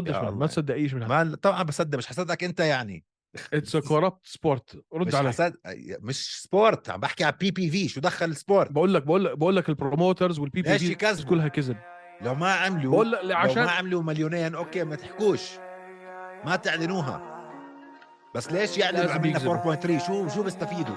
تردش. ما تصدق اي شيء من ما طبعا بصدق مش حصدقك انت يعني. اتس كوربت سبورت رد مش علي حصد... مش سبورت عم بحكي على بي بي في شو دخل السبورت بقول لك بقول لك بقول لك البروموترز والبي بي في؟ كلها كذب. لو ما عملوا بقول لك لو عشان ما عملوا مليونين أوكي ما تحكوش. ما تعلنوها. بس ليش يعلنوا لازم عملنا يكذبوا. 4.3 شو شو بيستفيدوا؟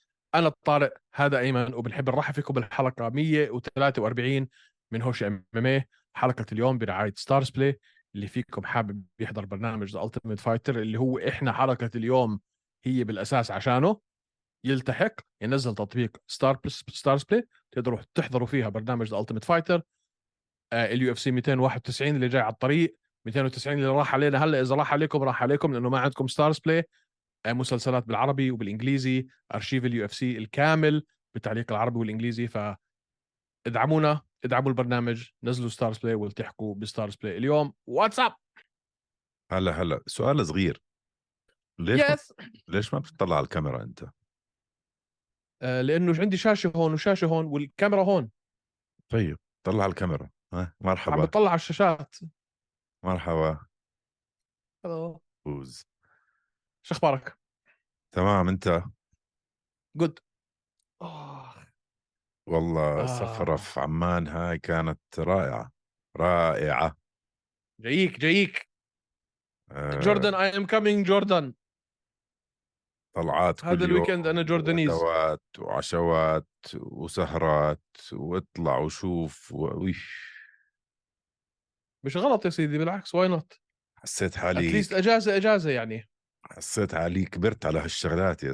أنا طارق هذا أيمن وبنحب نرحب فيكم بالحلقة 143 من هوش إم إم حلقة اليوم برعاية ستارز بلاي اللي فيكم حابب يحضر برنامج ذا التيميت فايتر اللي هو إحنا حلقة اليوم هي بالأساس عشانه. يلتحق ينزل تطبيق ستار ستارز بلاي تقدروا تحضروا فيها برنامج The Ultimate Fighter ال UFC 291 اللي جاي على الطريق 290 اللي راح علينا. هلأ إذا راح عليكم راح عليكم لأنه ما عندكم ستارز بلاي مسلسلات بالعربي وبالإنجليزي أرشيف ال UFC الكامل بالتعليق العربي والإنجليزي ف ادعمونا ادعموا البرنامج نزلوا ستارز بلاي والتحقوا بستارز بلاي اليوم. واتساب! هلا هلا. سؤال صغير. ليش ما... يس ليش ما بتطلع على الكاميرا أنت؟ آه لأنه عندي شاشة هون وشاشة هون والكاميرا هون. طيب طلع على الكاميرا. ها عم مرحبا بطلع على الشاشات. مرحبا. هلو فوز. شو أخبارك؟ تمام أنت؟ جود والله آه. السفرة في عمان هاي كانت رائعة رائعة. جايك جايك. آه، جوردن I am coming Jordan طلعات هذا ال weekend أنا جوردانيز. وغدوات وعشوات وسهرات واطلع وشوف و... ويش. مش غلط يا سيدي بالعكس why not حسيت حالي at least أجازة أجازة يعني. حسيت حالي كبرت على هالشغلات يا.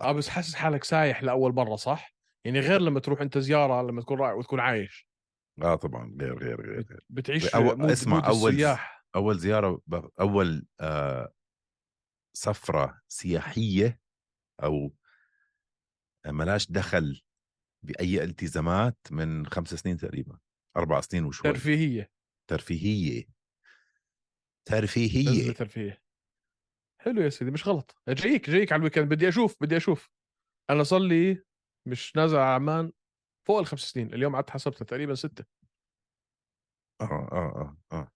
آه بس حاسس حالك سايح لأول مرة صح؟ يعني غير لما تروح أنت زيارة لما تكون رايح وتكون عايش. آه طبعا. غير غير غير, غير. بتعيش أو- mood اسمع، mood أول- السياح. أول زيارة ب... أول آه سفرة سياحية أو ملاش دخل بأي التزامات من خمس سنين تقريبا. أربع سنين وشوي. ترفيهية. ترفيهية. ترفيهية. ترفيه حلو يا سيدي مش غلط. جايك جايك على ال weekend. بدي أشوف بدي أشوف. أنا صار لي مش نازل على عمان فوق الخمس سنين. اليوم قعدت حسبتها تقريبا ستة. آه آه آه آه.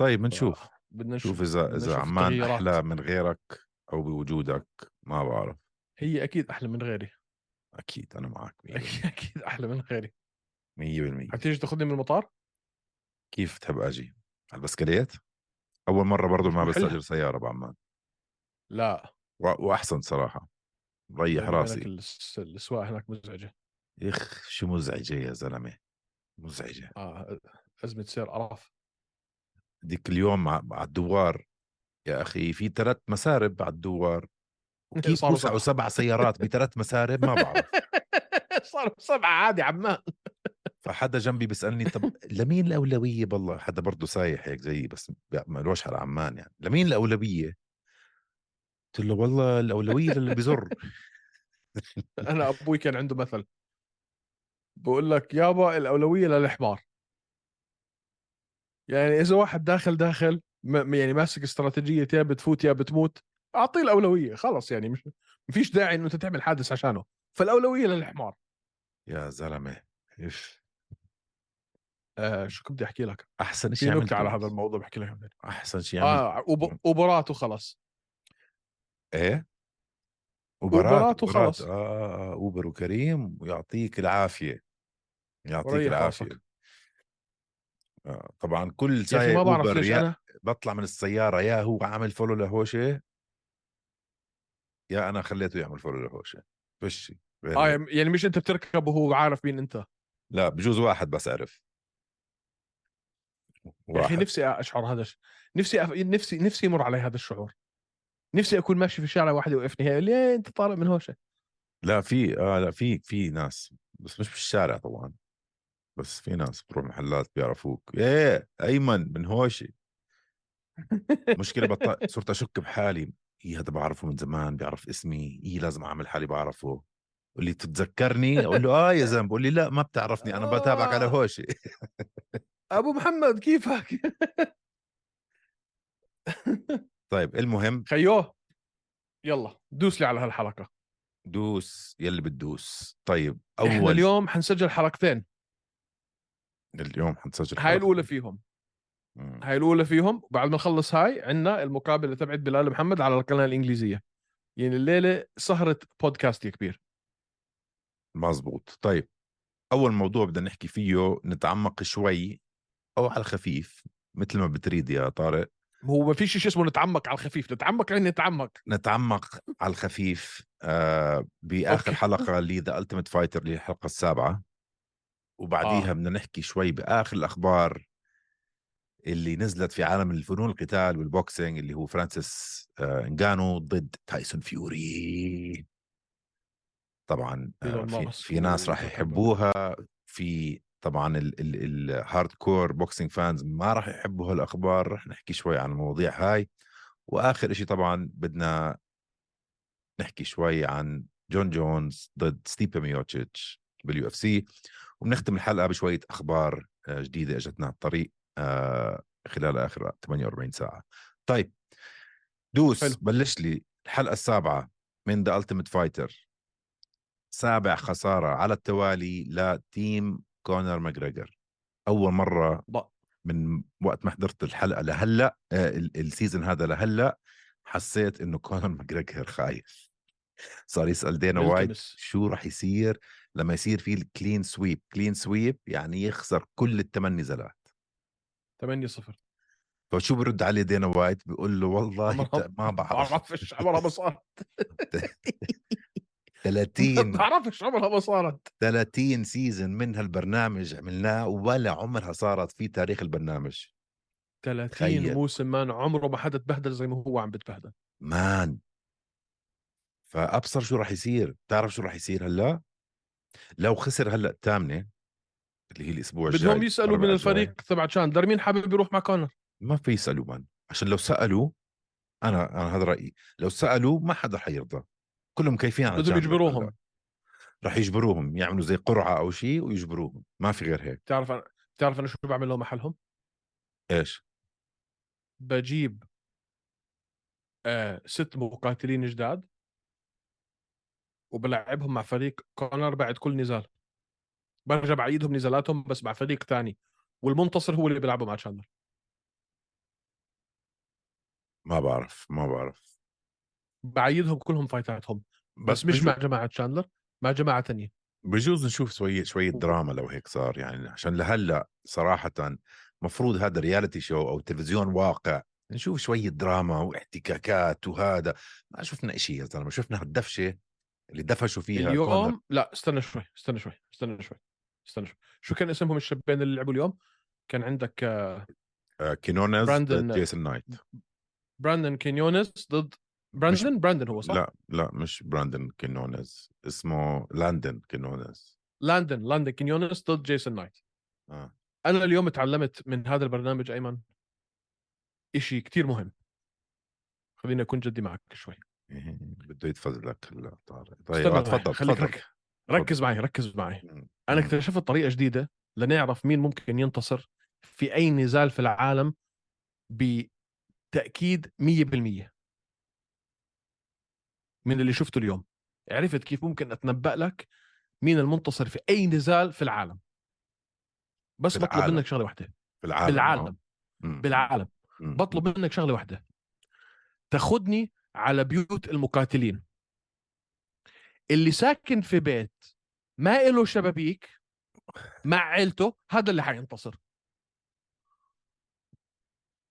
طيب بنشوف. آه، بدنا شوف نشوف إذا اذا عمان. أحلى من غيرك أو بوجودك ما بعرف. هي أكيد أحلى من غيري. أكيد أنا معك 100% أكيد أحلى من غيري. 100% حتيجي تاخذني من المطار؟ كيف تحب أجي؟ على البسكليت؟ أول مرة برضو ما. بستاجر سيارة بعمان لا. وأحسن صراحة. ريح راسي. الس- الاسواق هناك مزعجه إخ شو مزعجة يا زلمة. مزعجة. آه أزمة سير قرف. ديك اليوم على الدوار. يا أخي في ثلاث مسارب على الدوار. صاروا وسعوا سبعة. سبع سيارات بثلاث مسارب ما بعرف. صاروا سبعة عادي عمان فحدا جنبي بيسألني طب لمين الأولوية؟ بالله حدا برضه سايح هيك زيي بس مالوش على عمان يعني. لمين الأولوية؟ قلت له والله الأولوية للي بزر أنا أبوي كان عنده مثل. بقول لك يابا الأولوية للحمار. يعني إذا واحد داخل داخل م- يعني ماسك استراتيجية يا بتفوت يا بتموت أعطيه الأولوية خلص يعني مش مفيش داعي إنه أنت تعمل حادث عشانه. فالأولوية للحمار. يا زلمة اف آه شو كنت بدي أحكي لك أحسن شيء نكتة على عملته. هذا الموضوع بحكي لك. أحسن شيء عملته آه أوب- أوبرات وخلص إيه أوبرات وخلص. آه, آه, آه أوبر وكريم ويعطيك العافية يعطيك العافية. آه طبعا كل سايق ما بعرف أوبر ليش يا أنا بطلع من السيارة يا هو عامل follow لهوشة يا أنا خليته يعمل follow لهوشة غير آه. يعني مش أنت بتركب وهو عارف مين أنت لا بجوز واحد بس عرف يا أخي. نفسي أشعر هذا الش... نفسي أف... نفسي نفسي يمر علي هذا الشعور. نفسي أكون ماشي في الشارع واحد يوقفني هي ليه أنت طالع من هوشه لا في آه لا في في ناس بس مش بالشارع طبعا. بس في ناس بتروح محلات بيعرفوك. إيه أيمن من هوشي. مشكلة بط... صرت أشك بحالي. إيه هذا بعرفه من زمان بيعرف اسمي. إيه لازم أعمل حالي بعرفه. اللي تتذكرني؟ أقول له آه يا زلمة. بقول لي لا ما بتعرفني. أنا بتابعك على آه. هوشي. أبو محمد كيفك؟ طيب المهم خيوه يلا دوس لي على هالحلقة. دوس يلي بتدوس. طيب إحنا أول اليوم حنسجل حلقتين. اليوم حنسجل هاي. الأولى فيهم. مم. هاي الأولى فيهم وبعد ما نخلص هاي عندنا المقابلة تبعت بلال محمد على القناة الإنجليزية. يعني الليلة سهره بودكاست كبير. مزبوط. طيب أول موضوع بدنا نحكي فيه نتعمق شوي أو على الخفيف مثل ما بتريد يا طارق هو ما فيش شيء اسمه نتعمق على الخفيف نتعمق يعني نتعمق نتعمق على الخفيف آه بآخر أوكي. حلقة The Ultimate Fighter اللي الحلقة السابعة وبعديها آه. بدنا نحكي شوي بآخر الأخبار اللي نزلت في عالم الفنون القتال وال boxing اللي هو فرانسيس آه انجانو ضد تايسون فيوري طبعا آه في, في ناس راح. يحبوها في طبعا ال hardcore boxing fans ما راح يحبوا هالأخبار رح نحكي شوي عن المواضيع هاي. وآخر شيء طبعا بدنا نحكي شوي عن جون جونز ضد ستيبا ميوتشيتش بال UFC. وبنختم الحلقة بشوية أخبار آه، جديدة إجتنا على الطريق آه، خلال آخر 48 ساعة. طيب دوس حلو. بلش لي الحلقة السابعة من The Ultimate Fighter سابع خسارة على التوالي ل team كونر ماجريجر. أول مرة من وقت ما حضرت الحلقة لهلأ آه، ال- season هذا لهلأ حسيت إنه كونر ماجريجر خايف. صار يسأل دينا وايت. شو راح يصير لما يصير في ال clean sweep clean sweep يعني يخسر كل الثمان نزالات 8 0 فشو برد عليه دينا وايت؟ بيقول له والله ما بعرف. بعرفش عمرها ما صارت 30 بعرفش عمرها ما صارت. 30 season من هالبرنامج عملناه ولا عمرها صارت في تاريخ البرنامج. 30 تخيل. موسم man عمره ما حدا تبهدل زي ما هو عم بتبهدل. man. فأبصر شو راح يصير. بتعرف شو راح يصير هلا؟ لو خسر هلا الثامنة اللي هي الأسبوع الجاي. بدهم يسألوا من الفريق تبع تشاندلر مين حابب يروح مع كونر؟ ما في يسألوا man. عشان لو سألوا أنا أنا هذا رأيي. لو سألوا ما حدا حيرضى كلهم كيفين على بدهم يجبروهم. رح يجبروهم يعملوا زي قرعة أو شيء ويجبروهم. ما في غير هيك. بتعرف أنا بتعرف أنا شو بعمل لهم محلهم إيش؟ بجيب آه ست مقاتلين جداد وبلعبهم مع فريق كونر بعد كل نزال. برجع بعيدهم نزالاتهم بس مع فريق ثاني والمنتصر هو اللي بيلعبه مع تشاندلر ما بعرف ما بعرف. بعيدهم كلهم فايتاتهم. بس, مش بجو- مع جماعة تشاندلر مع جماعة تانية. بجوز نشوف شوية شوية دراما لو هيك صار يعني عشان لهلأ صراحة مفروض هذا reality show أو تلفزيون واقع. نشوف شوية دراما واحتكاكات وهذا. ما شفنا إشي يا زلمة شفنا هالدفشة اللي دفشوا فيها كونر. اليوم لا استنى شوي استنى شوي استنى شوي استنى شوي. شو كان اسمهم الشابين اللي لعبوا اليوم؟ كان عندك آه، آه كينونز براندن- ضد جيسون نايت. براندن كينيونيز ضد براندن؟ براندن هو صح؟ لا لا مش براندن كينونز اسمه لاندن كينونز لاندن لاندن كينيونيز ضد جيسون نايت. آه. أنا اليوم تعلمت من هذا البرنامج أيمن إشي كتير مهم. خليني أكون جدي معك شوي. بده يتفضلك هلا طارق. طيب تفضل خليك رك- ركز معي ركز معي. أنا. اكتشفت طريقة جديدة لنعرف مين ممكن ينتصر في أي نزال في العالم بتأكيد 100% من اللي شفته اليوم. عرفت كيف ممكن أتنبأ لك مين المنتصر في أي نزال في العالم. بس في بطلب العالم. منك شغلة واحدة. بالعالم آه. بالعالم. مم. بطلب منك شغلة واحدة. تاخذني على بيوت المقاتلين. اللي ساكن في بيت ما له شبابيك مع عيلته هذا اللي حينتصر.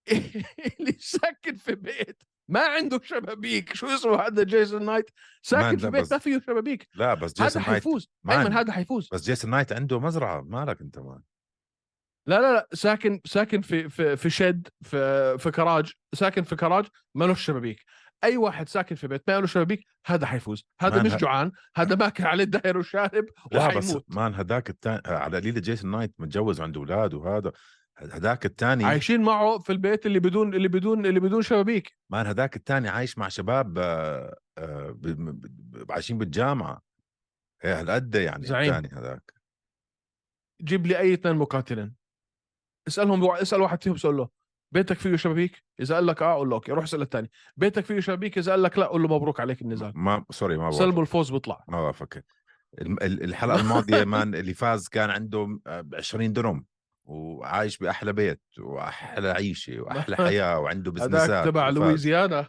اللي ساكن في بيت ما عنده شبابيك. شو اسمه هذا جيسون نايت؟ ساكن في بيت ما فيه شبابيك. لا بس هذا جيسون نايت حيفوز. أيمن هذا حيفوز. بس جيسون نايت عنده مزرعة. مالك أنت man؟ لا لا لا. ساكن ساكن في في في shed في في كراج. ساكن في كراج ما له شبابيك. أي واحد ساكن في بيت ما له شبابيك هذا حيفوز. هذا مش ه- جوعان. هذا ماكل عليه دهر وشارب لا بس man هداك الثاني على قليل جيسون نايت متجوز وعنده أولاد وهذا. هداك الثاني عايشين معه في البيت اللي بدون اللي بدون اللي بدون شبابيك. man هداك الثاني عايش مع شباب آه، آه، عايشين بالجامعة. إيه هالقد يعني. الثاني هذاك. جيب لي أي اثنين مقاتلين. اسألهم اسأل واحد فيهم سؤال له بيتك فيه شبابيك؟ إذا قال لك آه قول له okay روح اسأل الثاني بيتك فيه شبابيك؟ إذا قال لك لا قول له مبروك عليك النزال ما سوري ما سلموا الفوز بيطلع. ما ال- الحلقة الماضية مان اللي فاز كان عنده آه، 20 درهم. وعايش بأحلى بيت وأحلى عيشة وأحلى حياة وعنده هذاك بزنسات تبع وفاز. لويزيانا.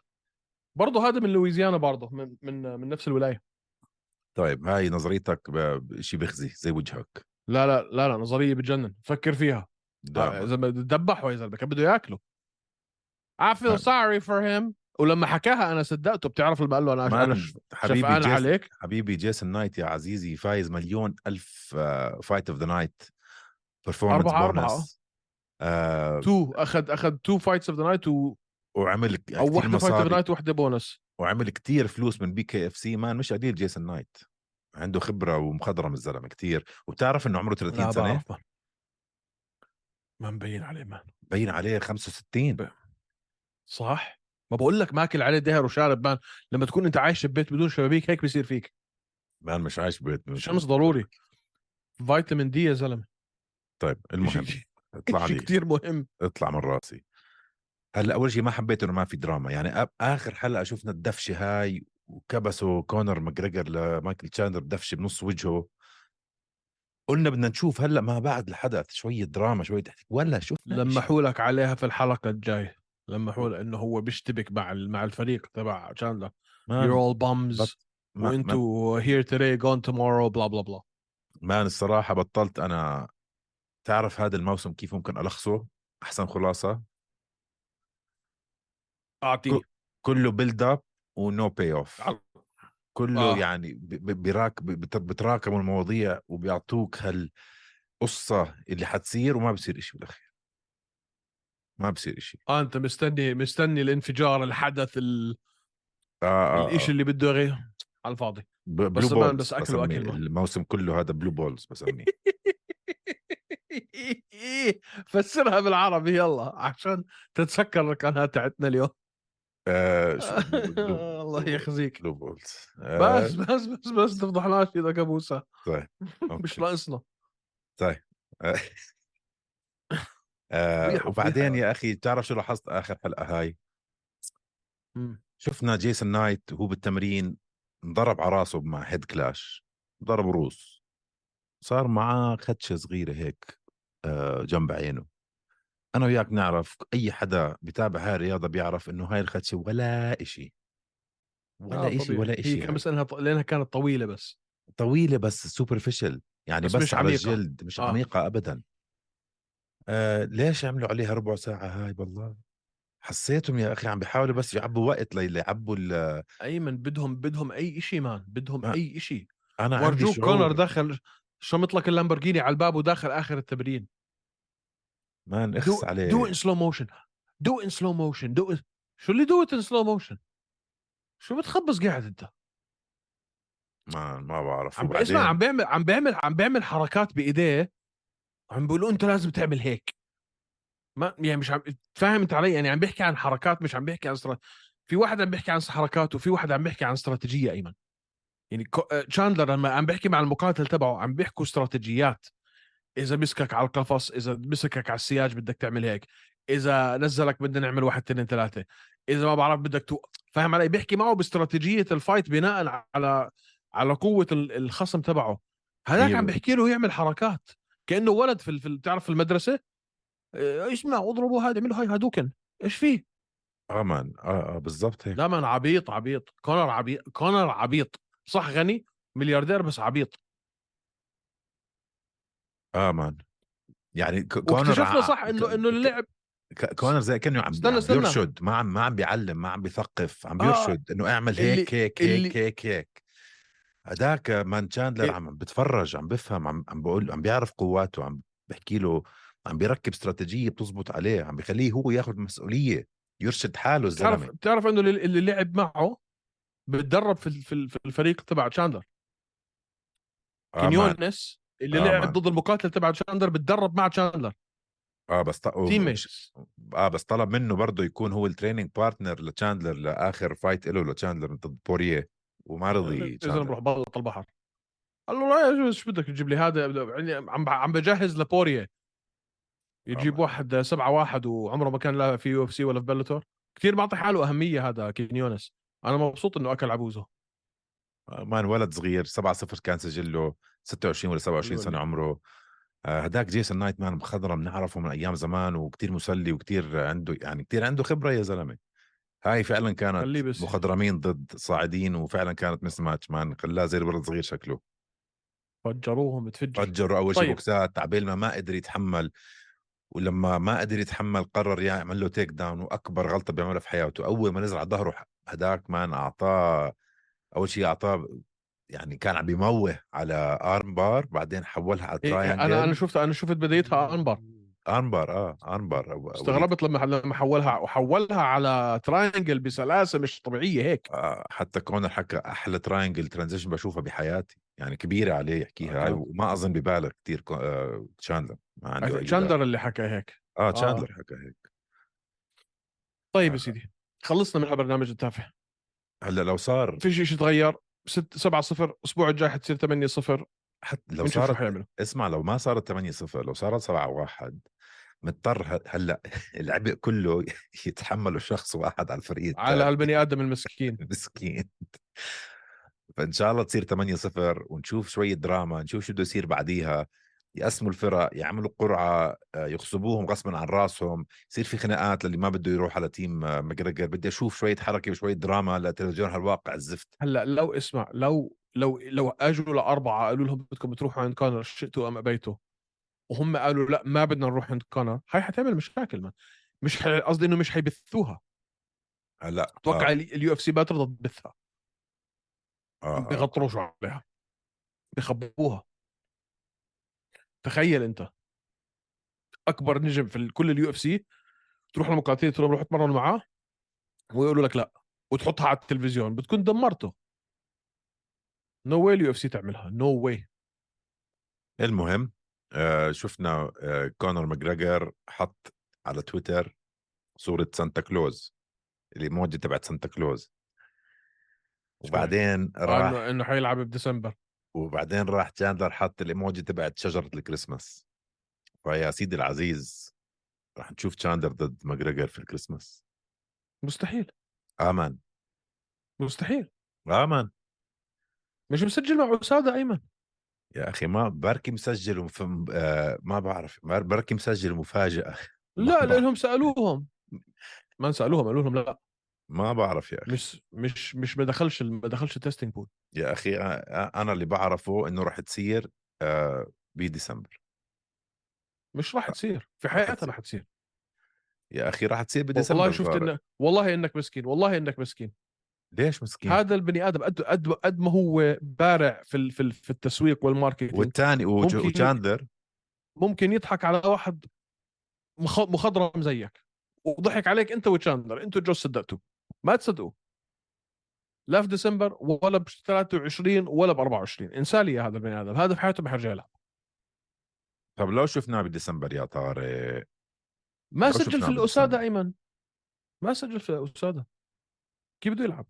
برضه هذا من لويزيانا برضه من من من نفس الولاية. طيب هاي نظريتك شيء بيخزي زي وجهك. لا لا لا لا نظرية بتجنن. فكر فيها. دائما. إذا بده ذبحوا يا زلمه كان بده ياكله. I feel sorry for him. ولما حكاها أنا صدقته بتعرف لما قال له أنا حبيبي شفقان عليك؟ حبيبي جيسون نايت يا عزيزي فايز مليون ألف fight of the night performance أربعة أربعة. بونس آه. two اخذ اخذ two fights of the night و... وعمل أو واحدة fight of the night وواحده بونس وعمل كتير فلوس من BKFC man مش قليل جيسون نايت عنده خبرة ومخضرم الزلمة كتير. وبتعرف إنه عمره 30 لا سنة؟ بعرف ما مبين عليه man مبين عليه 65 ب- صح؟ ما بقول لك ماكل عليه دهر وشارب man. لما تكون أنت عايش ببيت بدون شبابيك هيك بيصير فيك. man مش عايش بيت الشمس ضروري. فيتامين D يا زلمة. طيب المهم اطلع لي كثير مهم. اطلع من راسي. هلأ أول شيء ما حبيت إنه ما في دراما يعني آخر حلقة شفنا الدفشة هاي وكبسوا كونر ماجريجر لمايكل تشاندلر دفشه بنص وجهه. قلنا بدنا نشوف هلأ ما بعد الحدث شوية دراما شوية تحكي ولا شفنا إشي. لمحوا لك عليها في الحلقة الجايه لمحوا لك إنه هو بيشتبك مع مع الفريق تبع تشاندلر. bums بط- ما- ما- وانتوا here today gone tomorrow blah blah blah man الصراحة بطلت أنا تعرف هذا الموسم كيف ممكن ألخصه أحسن خلاصة أعطيه كله build up و no payoff كله آه. يعني براك بتراكموا المواضيع وبيعطوك هالقصة اللي حتصير وما بصير إشي بالأخير ما بصير إشي آه أنت مستني مستني الانفجار الحدث ال... آه آه, الإشي آه. اللي بده غير على الفاضي بس blue balls بس وأكل بسميه. man. الموسم كله هذا blue balls بسميه فسرها بالعربي يلا عشان تتسكر القناة تاعتنا اليوم. آه الله يخزيك. بولز بس بس بس بس تفضحناش اذا كابوسه طيب مش. ناقصنا. طيب. آه، آه وبعدين. يا أخي بتعرف شو لاحظت آخر حلقة هاي. شفنا جيسون نايت وهو بالتمرين انضرب على راسه مع هيد كلاش ضرب روس. صار معاه خدشة صغيرة هيك. آه جنب عينه أنا وياك نعرف أي حدا بتابع هاي الرياضة بيعرف إنه هاي الخدشه ولا إشي ولا آه، إشي. ولا هي إشي كان يعني. بس إنها ط... لأنها كانت طويلة بس طويلة بس superficial يعني بس بس, مش على عميقة. الجلد مش آه. عميقة ابدا آه ليش عملوا عليها ربع ساعة هاي بالله حسيتهم يا أخي عم بيحاولوا بس يعبوا وقت ليعبوا ال- ايمن بدهم بدهم أي شيء man بدهم آه. أي شيء أنا عندي ورجوك كونر دخل شمط لك اللامبورجيني على الباب وداخل آخر التمرين؟ man اخس عليه. do in slow motion do in slow motion do شو اللي do in slow motion شو بتخبص قاعد أنت؟ ما ما بعرف. عم اسمع عم بيعمل عم بيعمل عم بيعمل حركات بإيديه عم بيقولوا أنت لازم تعمل هيك. ما يعني مش عم فاهم أنت علي؟ يعني عم بيحكي عن حركات مش عم بيحكي عن استرا... في واحد عم بيحكي عن حركات وفي واحد عم بيحكي عن استراتيجية أيمن. يعني كو... آه، تشاندلر لما عم بيحكي مع المقاتل تبعه عم بيحكوا استراتيجيات. إذا مسكك على القفص إذا مسكك على السياج بدك تعمل هيك. إذا نزلك بدنا نعمل واحد اثنين ثلاثة. إذا ما بعرف بدك تو... فاهم علي؟ بيحكي معه باستراتيجية ال fight بناء على على قوة ال- الخصم تبعه. هذاك عم بيحكي له يعمل حركات. كأنه ولد في بتعرف في المدرسة؟ إيه، اسمع اضربوا هذا اعملوا هاي هادوكن. إيش فيه؟ آه man. آه, آه بالضبط هيك. لا من عبيط عبيط. كونر عبيط كونر عبيط. صح غني؟ ملياردير بس عبيط. آه man. يعني كونر واكتشفنا ع- صح انه إنه اللعب ك- كونر زي كأنه عم, استنى- عم استنى. بيرشد ما عم ما عم بيعلم ما عم بيثقف عم آه، بيرشد إنه اعمل اللي- هيك هيك هيك هيك هيك. هداك man تشاندلر إيه. عم بتفرج عم بفهم عم عم بقول عم بيعرف قواته عم بحكي له عم بيركب استراتيجية بتزبط عليه عم بيخليه هو ياخذ مسؤولية يرشد حاله بتعرف الزلمة. بتعرف إنه اللي اللي لعب معه بتدرب في في ال- في الفريق تبع تشاندلر آه. كينيونس اللي آه، لعب. ضد المقاتل تبع تشاندلر بتدرب مع تشاندلر آه بس ط... team آه بس طلب منه برضه يكون هو ال training partner لتشاندلر لآخر fight له لتشاندلر ضد بوريه وما رضي إذا بروح بلط البحر قال له لا يا جوز شو بدك تجيب لي هذا يعني عم عم بجهز لبوريه يجيب آه. واحد سبعة واحد وعمره ما كان لا في UFC ولا في Bellator كثير معطي حاله أهمية هذا كينيونس أنا مبسوط إنه أكل عبوزة. آه، man ولد صغير 7 0 كان سجل له 26 ولا 27 سنة. عمره. آه، هداك جيسون نايت man مخضرم بنعرفه من أيام زمان وكتير مسلي وكتير عنده يعني كتير عنده خبرة يا زلمة. هاي فعلا كانت مخضرمين ضد صاعدين وفعلا كانت mismatch man. خلاه زي الولد صغير شكله. فجروهم تفجر فجروا أول شيء طيب. بوكسات تعبيل ما ما قدر يتحمل. ولما ما قدر يتحمل قرر يعمل له takedown وأكبر غلطة بيعملها في حياته أول ما نزل على ظهره هداك man اعطاه أول شيء أعطاه يعني كان عم بيموه على armbar بعدين حولها على إيه، triangle أنا أنا شفت أنا شفت بدايتها انبر armbar آه armbar استغربت لما لما حولها وحولها على triangle بسلاسة مش طبيعية هيك. آه حتى كونر حكى أحلى triangle transition بشوفها بحياتي. يعني كبيرة عليه يحكيها. آه. وما أظن ببالغ كثير آه تشاندلر ما عنده. تشاندر اللي حكى هيك. آه تشاندلر حكى هيك. طيب آه. يا سيدي. خلصنا من البرنامج التافه. هلأ لو صار في شيء تغير؟ 6 7 0 الأسبوع الجاي حتصير 8 0 حتى لو صارت اسمع لو ما صارت 8 0 لو صارت 7 1 مضطر هلأ العبء كله يتحمله شخص واحد على الفريق على هالبني آدم المسكين. مسكين. فإن شاء الله تصير 8 0 ونشوف شوية دراما نشوف شو بده يصير بعديها. يقسموا الفرق يعملوا قرعة آه، يغصبوهم غصبا عن راسهم يصير في خناقات للي ما بده يروح على team آه، ماجريجر بدي أشوف شوية حركة وشوية دراما لتلفزيون هالواقع الزفت. هلأ لو اسمع لو لو لو أجوا لأربعة قالوا لهم بدكم تروحوا عند كونر شئتوا أم أبيتوا؟ وهم قالوا لأ ما بدنا نروح عند كونر هاي حتعمل مشاكل ما مش قصدي إنه مش حيبثوها. هلأ أتوقع آه. ال UFC ما ترضى تبثها. آه. آه. بيغطروشوا عليها. بخبوها. تخيل أنت. أكبر نجم في كل ال UFC تروح لمقاتل تقول روح أتمرن معاه ويقولوا لك لأ وتحطها على التلفزيون بتكون دمرته. no way ال UFC تعملها. no way المهم آه شفنا آه كونر ماجريجر حط على تويتر صورة سانتا كلوز الإيموجي تبعت سانتا كلوز. وبعدين راح إنه إنه حيلعب بديسمبر. وبعدين راح تشاندلر حط الإيموجي تبعت شجرة الكريسماس. فيا سيدي العزيز راح نشوف تشاندلر ضد ماجريجر في الكريسماس. مستحيل. أمان مستحيل. أمان مش مسجل مع اساده أيمن. يا أخي ما بركي مسجل ومف... آه ما بعرف بر- بركي مسجل مفاجأة. لا لأنهم سألوهم. ما سألوهم قالوا لهم لا. ما بعرف يا أخي. مش مش مش ما دخلش ما دخلش التستنج بول يا أخي أنا اللي بعرفه إنه راح تصير آه بديسمبر مش راح تصير في حياتها. راح تصير. يا أخي راح تصير بديسمبر والله شفت. انك والله إنك مسكين والله إنك مسكين. ليش مسكين؟ هذا البني آدم قد قد قد ما هو بارع في ال- في ال- في التسويق وال marketing والثاني وتشاندلر ممكن يضحك على واحد مخ- مخضرم زيك وضحك عليك أنت وتشاندلر أنتوا جوز صدقتوا. ما تصدقوا؟ لا في ديسمبر ولا ب 23 ولا ب 24 انسى لي هذا البني آدم. هذا في حياته ما حيرجع يلعب طب لو شفناه بديسمبر يا طارق؟ ما سجل في بديسمبر. أيمن. ما سجل في ال USADA كيف بده يلعب؟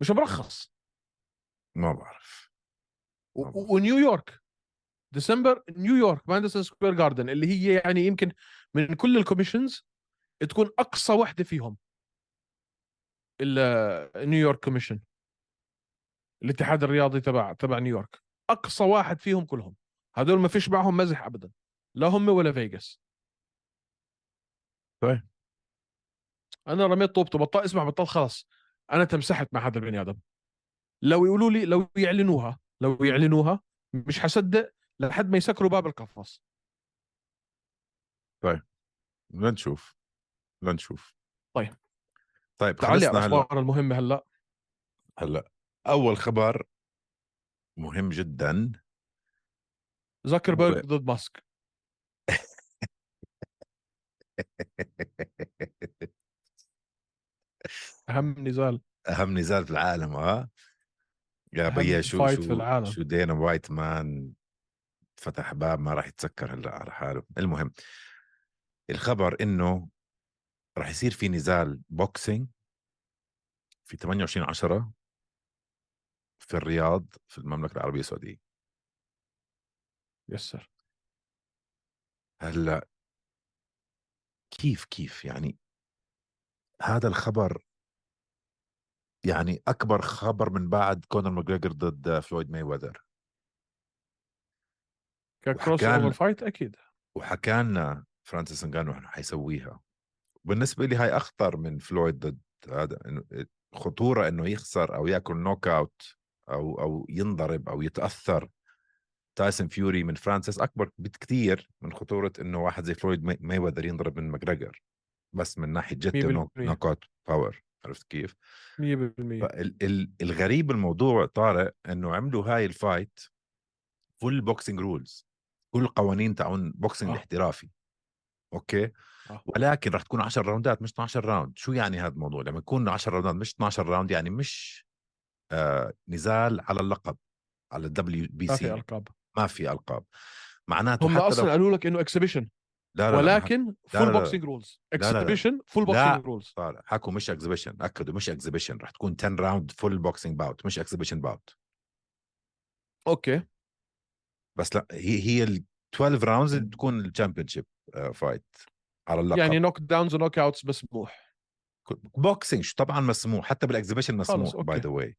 مش مرخص. ما بعرف. و- ونيويورك ديسمبر نيويورك ماديسون سكوير جاردن اللي هي يعني يمكن من كل ال commissions تكون أقصى وحدة فيهم. ال- نيويورك commission الاتحاد الرياضي تبع تبع نيويورك أقصى واحد فيهم كلهم. هذول ما فيش معهم مزح ابدا. لا هم ولا فيغاس طيب. أنا رميت طوبته بطل اسمع بطل خلاص. أنا تمسحت مع هذا البني آدم. لو يقولوا لي لو يعلنوها لو يعلنوها مش حصدق لحد ما يسكروا باب القفص. لنشوف. لنشوف. طيب. طيب تعالي على الأخبار المهمة هلأ. هلأ أول خبر مهم جدا. زكربرج ضد ماسك. اهم نزال اهم نزال في العالم آه. يا بيا شو شو في العالم. شو دينا وايت man فتح باب ما راح يتسكر هلأ على حاله. المهم الخبر إنه راح يصير في نزال boxing في 28 10 في الرياض في المملكة العربية السعودية. يسر هلأ كيف كيف يعني هذا الخبر يعني أكبر خبر من بعد كونر ماجريجر ضد فلويد ماي وذر ك crossover fight أكيد. وحكى لنا فرانسيس انغانو حيسويها. بالنسبة لي هاي أخطر من فلويد ضد هذا خطورة إنه يخسر أو يأكل knockout أو أو ينضرب أو يتأثر تايسون فيوري من فرانسيس أكبر بكثير من خطورة إنه واحد زي فلويد ماي- مايوذر ينضرب من ماجريجر بس من ناحية 100%. knockout power عرفت كيف؟ 100% فال- ال- الغريب بالموضوع طارق إنه عملوا هاي الفايت full boxing rules كل القوانين تاعون boxing آه. الاحترافي okay. ولكن رح تكون 10 راوندات مش 12 round. شو يعني هذا الموضوع؟ لما يكون 10 راوندات مش 12 round يعني مش آه نزال على اللقب على الدبليو بي ما في سي ألقاب. ما في ألقاب. معناته هم أصلا لو قالوا لك إنه exhibition لا لا ولكن لا full. boxing rules. exhibition full. boxing rules حكوا مش exhibition أكدوا مش exhibition رح تكون 10 round full boxing bout مش exhibition bout okay. بس لا هي هي ال 12 rounds تكون ال championship fight على اللقب يعني knockdowns و knockouts مسموح boxing طبعا مسموح حتى بال exhibition مسموح. by the way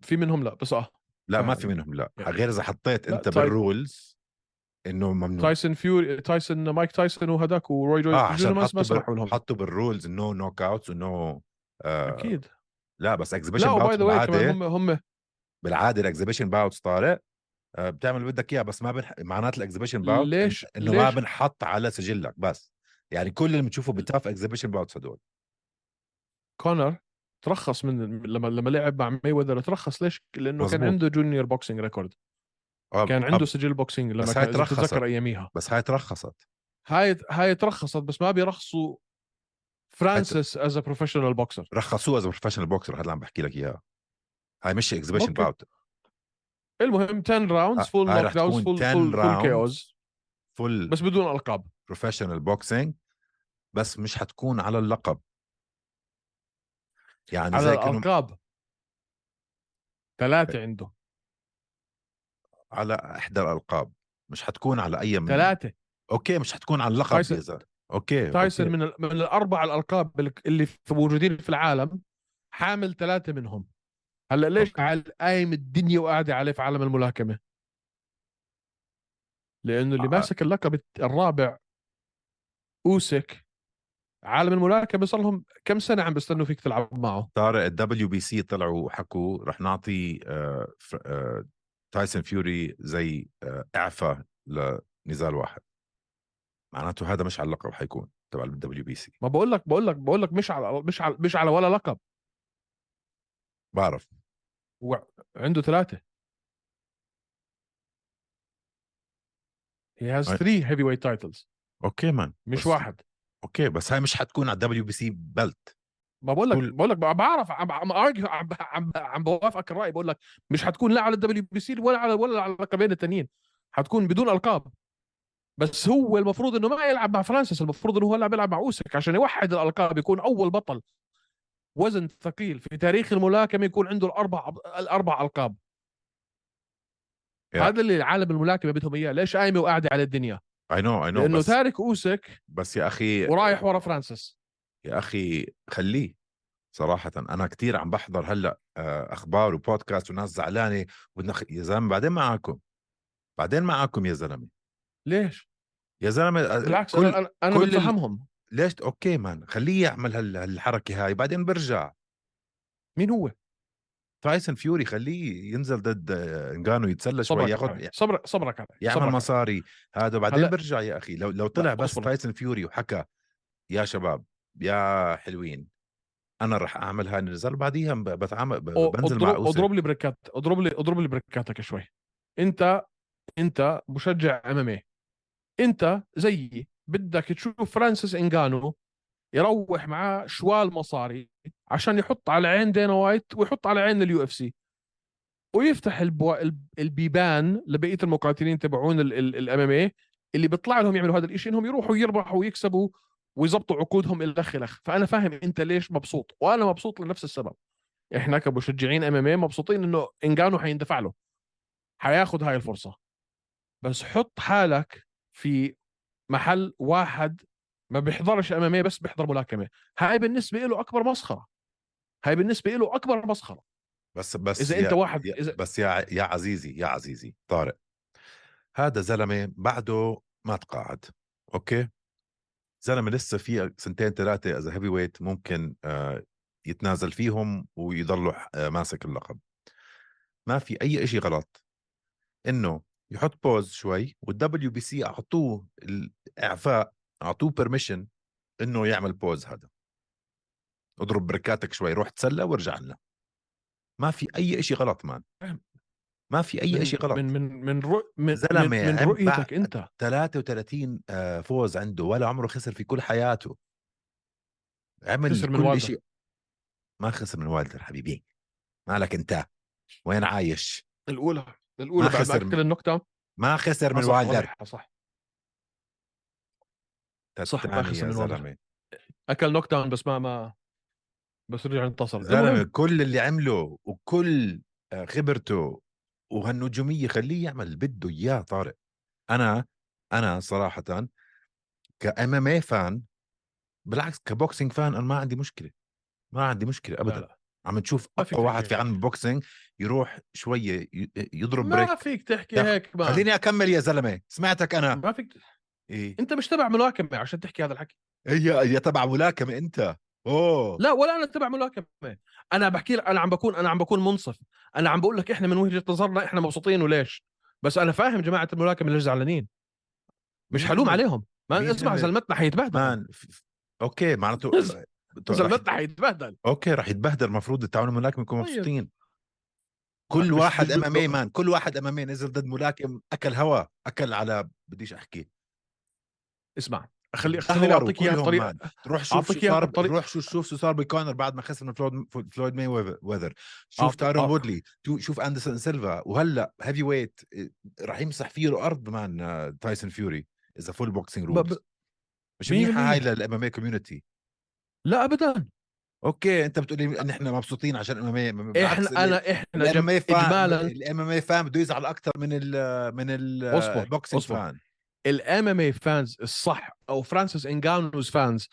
في, منهم لا بس آه لا ما فاهم. في منهم لا يعني- غير إذا حطيت أنت. بال rules إنه ممنوع تايسون فيوري تايسون مايك تايسون وهداك وروي جونز آه عشان حطوا. لهم حطوا بال rules no knockouts و no آه أكيد لا بس exhibition bouts بالعادة هم هم بالعادة ال exhibition bouts طارق بتعمل اللي بدك إياه بس ما بنح... معنات ال exhibition bout ليش- إنه ما ليش؟ بنحط على سجلك بس. يعني كل اللي بتشوفه بتاف exhibition bouts هدول. كونر ترخص من لما لما لعب مع ماي وذر ترخص. ليش؟ لأنه كان مظبوط. عنده junior boxing record آه، كان آه، عنده سجل boxing لما بس كان هاي ترخصت. بتتذكر أياميها. بس هاي ترخصت. هاي هاي ترخصت بس ما بيرخصوا فرانسيس as professional boxer رخصوها as professional boxer هذا اللي عم بحكي لك إياه. هاي مش exhibition okay. bout المهم 10 rounds full knockdowns full 10 full full rounds. K Os full بس بدون ألقاب. professional boxing بس مش حتكون على اللقب. يعني على زي الألقاب. ثلاثة عنده. على إحدى الألقاب. مش حتكون على أي من ثلاثة. okay مش حتكون على اللقب زلمة. okay تايسون. من ال- من الأربع الألقاب اللي- موجودين في العالم حامل ثلاثة منهم. هلا ليش قايم الدنيا وقاعدة عليه في عالم الملاكمة؟ لأنه اللي آه. ماسك اللقب الرابع أوسك عالم الملاكمة صار لهم كم سنة عم بيستنوا فيك تلعب معه؟ طارق ال WBC طلعوا وحكوا رح نعطي آه، ف- آه، تايسون فيوري زي آه، إعفاء لنزال واحد. معناته هذا مش على اللقب حيكون تبع ال WBC ما بقول لك بقول لك بقول لك مش على مش على مش على ولا لقب. بعرف. عنده ثلاثة. He has a- three heavyweight titles. okay man مش بس- واحد. okay بس هاي مش حتكون على ال WBC belt ما بقول لك كل- بقول لك بعرف عم عم عم عم عم بوافقك الرأي. بقول لك مش حتكون لا على ال WBC ولا على ولا على اللقبين التانيين. حتكون بدون ألقاب. بس هو المفروض إنه ما يلعب مع فرانسيس المفروض إنه هو لا بيلعب مع أوسك عشان يوحد الألقاب يكون أول بطل. وزن ثقيل. في تاريخ الملاكمه يكون عنده الأربع الأربع ألقاب. yeah. هذا اللي عالم الملاكمه بدهم إياه. ليش قايمة وقاعدة على الدنيا؟ اي نو اي نو لأنه بس تارك أوسك بس يا أخي ورايح ورا فرانسيس. يا أخي خليه. صراحة أنا كتير عم بحضر هلأ آه، أخبار وبودكاست وناس زعلانة بدنا خ- يا زلمة بعدين معاكم. بعدين معاكم يا زلمة. ليش؟ يا زلمة آه، بالعكس كل أنا, أنا كل بتفهمهم ليش okay man خليه يعمل هال- هالحركة هاي بعدين برجع مين هو؟ تايسون فيوري خليه ينزل ضد انجانو يتسلى شوي ياخذ. صبرك صبرك علي يعمل صبرك. مصاري هذا بعدين برجع يا أخي لو لو طلع بس. تايسون فيوري وحكى يا شباب يا حلوين أنا رح أعمل هاي النزال بعديها بتعامل بنزل مع اوسك اضرب لي بريكات اضرب لي اضرب لي بريكاتك شوي أنت أنت مشجع MMA أنت زيي بدك تشوف فرانسيس انجانو يروح معاه شوال مصاري عشان يحط على عين دينا وايت ويحط على عين ال UFC. ويفتح البو... الب- البيبان لبقية المقاتلين تبعون ال MMA اللي بيطلع لهم يعملوا هذا الشيء إنهم يروحوا يربحوا ويكسبوا ويظبطوا عقودهم الخ الخ فأنا فاهم أنت ليش مبسوط وأنا مبسوط لنفس السبب. إحنا كمشجعين MMA مبسوطين إنه انجانو حيندفع له حياخذ هاي الفرصة. بس حط حالك في محل واحد ما بيحضرش MMA بس بيحضر ملاكمة. هاي بالنسبة له أكبر مسخرة. هاي بالنسبة له أكبر مسخرة. بس بس إذا يا أنت واحد يا إذا بس يا يا عزيزي يا عزيزي طارق. هذا زلمة بعده ما تقاعد. أوكي؟ زلمة لسه في سنتين ثلاثة اذا heavyweight ممكن آه، يتنازل فيهم ويضله آه، ماسك اللقب. ما في أي شيء غلط. إنه يحط pause شوي وال WBC أعطوه الاعفاء أعطوه permission إنه يعمل pause هذا. اضرب بركاتك شوي روح تسلى وارجع لنا. ما في أي شيء غلط مان. ما في أي شيء غلط. من من من, رؤ... من, زلمة من, من رؤيتك أنت. 33 آه، فوز عنده ولا عمره خسر في كل حياته. عمل خسر من كل. شيء ما خسر من والدر حبيبي. مالك أنت؟ وين عايش؟ الأولى. الأولى ما بعد ما خسر اكل النوك داون ما خسر من والله، صح صح، ما خسر من. زلمة. أكل knockdown بس ما ما بس رجع انتصر. زلمة كل اللي عمله وكل آه، خبرته وهالنجومية خليه يعمل اللي بده إياه طارق. أنا أنا صراحة ك MMA fan بالعكس ك boxing fan أنا ما عندي مشكلة. ما عندي مشكلة لا، ابدا. لا. عم تشوف أقوى واحد في عالم ال boxing يروح شوية يضرب break ما فيك تحكي أخ- هيك ما خليني أكمل يا زلمة سمعتك أنا. ما فيك إيه. أنت مش تبع ملاكمة عشان تحكي هذا الحكي. هي يا تبع ملاكمة أنت. أوه. لا ولا أنا تبع ملاكمة. أنا بحكي لك أنا عم بكون أنا عم بكون منصف. أنا عم بقول لك إحنا من وجهة نظرنا إحنا مبسوطين وليش؟ بس أنا فاهم جماعة الملاكمة اللي زعلانين. مش حلوم هم؟ عليهم. ما اسمع؟ زلمتنا حيتبهدل. مان أوكي معناته زلمتنا حيتبهدل. أوكي رح يتبهدل المفروض التعاون الملاكم يكونوا طيب. مبسوطين. كل واحد ام ام اي مان كل واحد MMA نزل ضد ملاكم أكل هوا أكل على بديش أحكي. اسمع خلي خليني أعطيك إياها بطريقة. روح شوف شو صار بطريقة- روح شو شوف شو صار بكونر بعد ما خسر من فلويد فلويد ماي ويذر شوف تايرون وودلي. شوف أندرسون سيلفا. وهلأ heavyweight راح يمسح فيه الأرض man آه، تايسون فيوري إذا full boxing rules مش منيحة. هاي لل MMA community لا ابدا. okay أنت بتقولي إن إحنا مبسوطين عشان MMA إحنا أنا إحنا ال MMA fan اجمالا ال MMA fan بده يزعل أكثر من ال من ال boxing. fan ال MMA fans الصح أو فرانسيس إنجانو's fans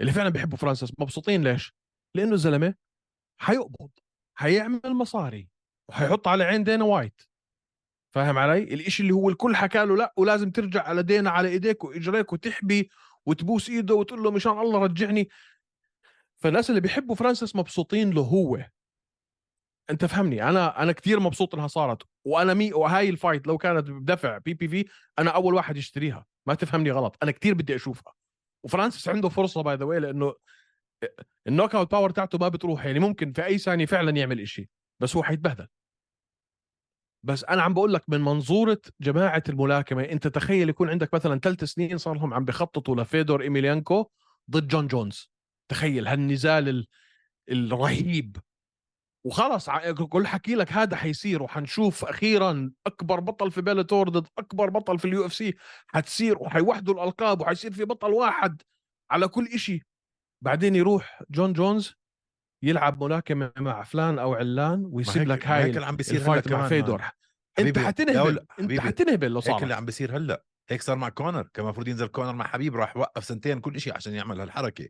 اللي فعلا بيحبوا فرانسيس مبسوطين ليش؟ لأنه الزلمة حيقبض حيعمل مصاري وحيحط على عين دانا وايت فاهم علي؟ الإشي اللي هو الكل حكى له لا ولازم ترجع على دانا على إيديك وإجريك وتحبي وتبوس إيده وتقول له مشان الله رجعني فالناس اللي بيحبوا فرانسيس مبسوطين له هو. انت فهمني أنا أنا كثير مبسوط انها صارت وأنا مي وهاي ال fight لو كانت بدفع بي بي في أنا اول واحد يشتريها. ما تفهمني غلط أنا كثير بدي اشوفها. وفرانسيس عنده فرصة by the way لأنه ال knockout power تاعته ما بتروح يعني ممكن في أي ثانية فعلا يعمل إشي بس هو حيتبهدل. بس أنا عم بقول لك من منظورة جماعة الملاكمة أنت تخيل يكون عندك مثلا ثلاث سنين صار لهم عم بخططوا لفيدور إيميليانكو ضد جون جونز. تخيل هالنزال ال- الرهيب. وخلص كل حكي لك هذا حيصير وحنشوف أخيرا أكبر بطل في بيلاتور ضد أكبر بطل في ال UFC حتصير وحيوحدوا الألقاب وحيصير في بطل واحد على كل إشي. بعدين يروح جون جونز يلعب ملاكمة مع فلان أو علان ويسيب لك هاي هيك اللي عم بيصير هلأ الفايت مع كمان فيدور. أنت حتنهبل أنت حتنهبل لو هيك اللي صار عم بيصير هلأ. هيك صار مع كونر كان المفروض ينزل كونر مع حبيب راح وقف سنتين كل شيء عشان يعمل هالحركة.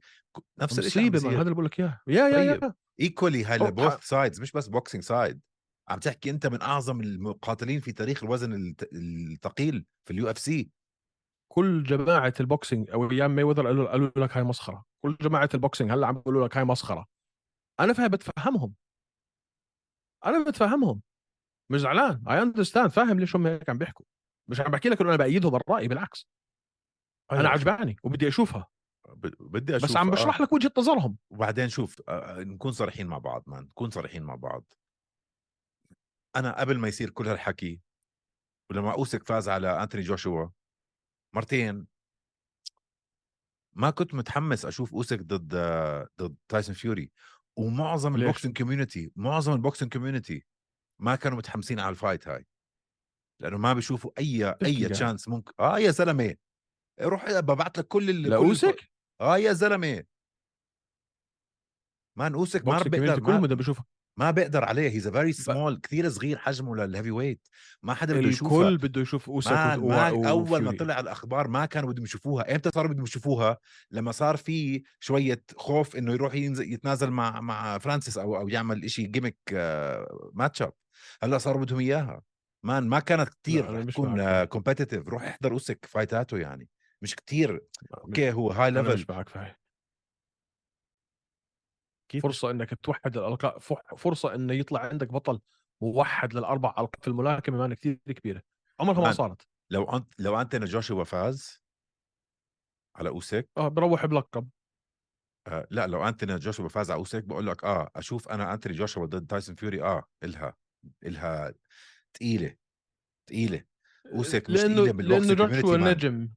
نفس الشيء مصيبة هذا اللي بقول لك إياه. يا يا. يا. ايكولي هاي ح- سايدز مش بس بوكسينج سايد عم تحكي أنت من أعظم المقاتلين في تاريخ الوزن الثقيل في ال UFC كل جماعة ال boxing أو أيام ماي وذر قالوا قالوا لك هاي مسخرة. كل جماعة ال boxing هلأ عم بيقولوا لك هاي مسخرة. أنا فاهم بتفهمهم. أنا بتفهمهم. مش زعلان. I understand فاهم ليش هم هيك عم بيحكوا. مش عم بحكي لك إنه أنا بأيدهم الراي بالعكس. أنا عجباني وبدي أشوفها. بدي أشوف بس عم آه. بشرح لك وجهة نظرهم. وبعدين شوف آه، آه، نكون صريحين مع بعض man نكون صريحين مع بعض. أنا قبل ما يصير كل هالحكي ولما أوسك فاز على أنتوني جوشوا مرتين ما كنت متحمس أشوف أوسك ضد ضد تايسون فيوري. ومعظم؟ ال boxing community معظم ال boxing community ما كانوا متحمسين على ال fight هاي. لأنه ما بيشوفوا أي أي. chance ممكن. آه يا زلمة. روح ببعث لك كل ال... كل لاوسك آه يا زلمة. man اوسك ما بيقدر كلهم ما, بدهم يشوفوا ما بيقدر عليه. he's very small كثير صغير حجمه لل heavyweight ما حدا بده يشوفها الكل بده يشوف أوسك man و- أول ما. طلع الأخبار ما كانوا بدهم يشوفوها. إمتى صاروا بدهم يشوفوها؟ لما صار في شوية خوف إنه يروح ينزل يتنازل مع مع فرانسيس أو أو يعمل إشي gimmick matchup هلأ صاروا بدهم إياها. man ما كانت مش تكون. competitive روح احضر أوسك فايتاته يعني. مش كتير. أوكي هو هاي ليفل مش معك هاي كيف؟ فرصة إنك توحد الالقاب فرصة انه يطلع عندك بطل موحد للأربع القاب في الملاكمة مان كثير كبيرة. عمرها ما. صارت. لو انت لو أنت جوشوا فاز على أوسك آه بروح بلقب. آه لا لو انتوني جوشوا فاز على أوسك بقول لك آه أشوف أنا انتوني جوشوا ضد تايسون فيوري آه إلها إلها ثقيله ثقيله أوسك مش ثقيله بالبوكسينج لأنه مان نجم.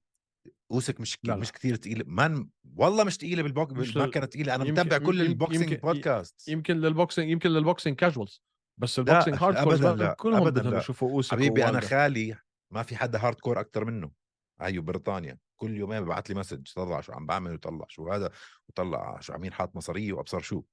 أوسك مش لا، لا. مش كثير ثقيله مان والله مش ثقيله بالبوك مش ما كانت ثقيله أنا متابع كل البوكسينج يمكن- بودكاست يمكن للبوكسينج يمكن للبوكسينج كاجوالز بس البوكسينج هارد أبداً لا، كلهم بدهم لا. يشوفوا أوسك حبيبي أنا. خالي ما في حدا هارد كور أكثر منه. هيو بريطانيا كل يومين ببعث لي مسج طلع شو عم بعمل وطلع شو هذا وطلع شو عمين حاط مصارية وأبصر شو.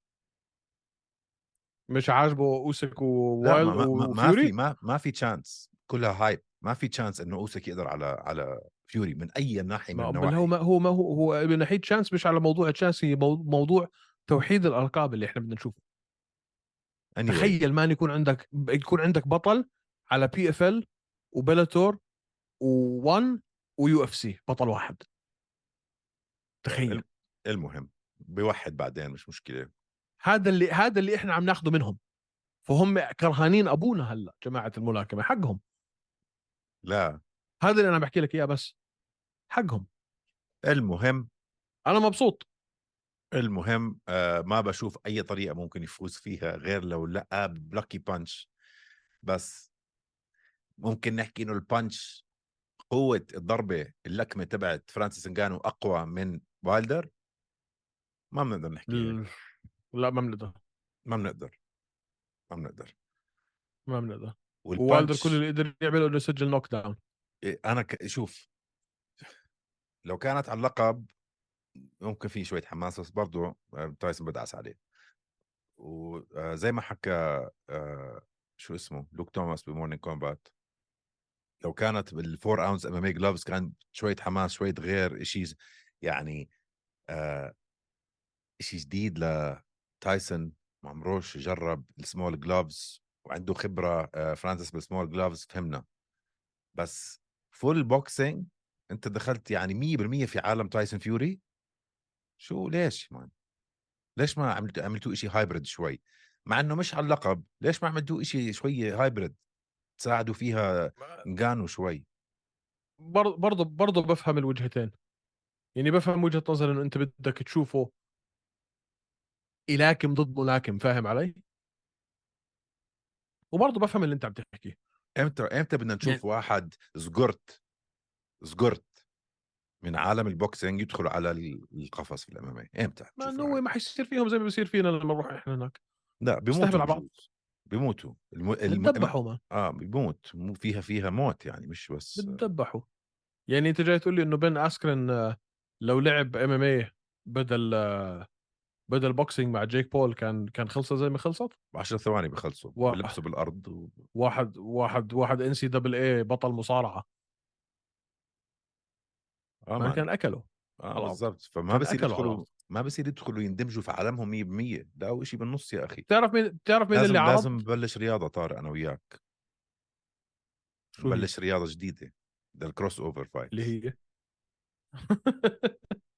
مش عاجبه اوسك ووايلدر ما, ما, ما, في ما ما في chance كلها hype ما في chance إنه اوسك يقدر على على فيوري من أي ناحية من النواحي. هو ما هو ما هو هو من ناحية chance مش على موضوع chance هي مو- موضوع توحيد الألقاب اللي إحنا بدنا نشوفه. Anyway, تخيل مان يكون عندك يكون عندك بطل على PFL وبلاتور و1 ويو إف سي بطل واحد. تخيل. المهم بيوحد بعدين مش مشكلة. هذا اللي هذا اللي إحنا عم ناخده منهم. فهم كرهانين أبونا هلأ جماعة الملاكمة حقهم. لا. هذا اللي أنا بحكي لك إياه بس. حقهم. المهم. أنا مبسوط. المهم آه ما بشوف أي طريقة ممكن يفوز فيها غير لو لقى بلاكي بانش بس ممكن نحكي إنه البانش قوة الضربة اللكمة تبعت فرانسيس انجانو أقوى من وايلدر؟ ما بنقدر نحكي لا ما بنقدر. ما بنقدر. ما بنقدر. ما بنقدر. وال punch- كل اللي قدر يعمله إنه يسجل knockdown إيه، أنا ك... شوف. لو كانت على اللقب ممكن في شوية حماس بس برضه آه، تايسون بدعس عليه. وزي ما حكى آه، شو اسمه لوك توماس ب Morning Kombat لو كانت بال four ounce MMA gloves كان شوية حماس شوية غير شيء يعني آه شيء جديد لتايسون ما عمروش جرب ال small gloves وعنده خبرة آه فرانسيس بال small gloves فهمنا. بس full boxing انت دخلت يعني 100% في عالم تايسون فيوري؟ شو ليش مان ليش ما عملتوا عملتوا شيء هايبرد شوي؟ مع إنه مش على اللقب ليش ما عملتوا شيء شوي هايبرد تساعدوا فيها نقانوا شوي. برضه برضه برضه بفهم الوجهتين. يعني بفهم وجهة نظر إنه أنت بدك تشوفه يلاكم ضد ملاكم فاهم علي؟ وبرضه بفهم اللي أنت عم تحكيه. إمتى إمتى بدنا نشوف يعني- واحد زقرت زقرت من عالم البوكسينج يدخل على ال- القفص في الامامي إمتى؟ ما نشوف؟ هو ما حيصير فيهم زي ما بيصير فينا لما نروح إحنا هناك. لا بيموتوا على بعض. بيموتوا. الم... الم... بتدبحوا ما. آه بيموت. مو فيها فيها موت يعني مش بس بتدبحوا. يعني أنت جاي تقول لي إنه بين اسكرين آه، لو لعب إم إم اي بدل آه، بدل بوكسينج مع جيك بول كان كان خلصت زي ما خلصت 10 ثواني بخلصوا واحد. بلبسوا بالأرض و... واحد واحد واحد ان سي دبل اي بطل مصارعة آه ما. كان أكله آه. بالضبط فما بصير يدخلوا. ما بصير يدخلوا يندمجوا في عالمهم 100% لا شيء بالنص يا أخي بتعرف مين بتعرف مين اللي عرض لازم نبلش رياضة طارق أنا وياك شو؟ نبلش رياضة جديدة ده ال crossover fight اللي هي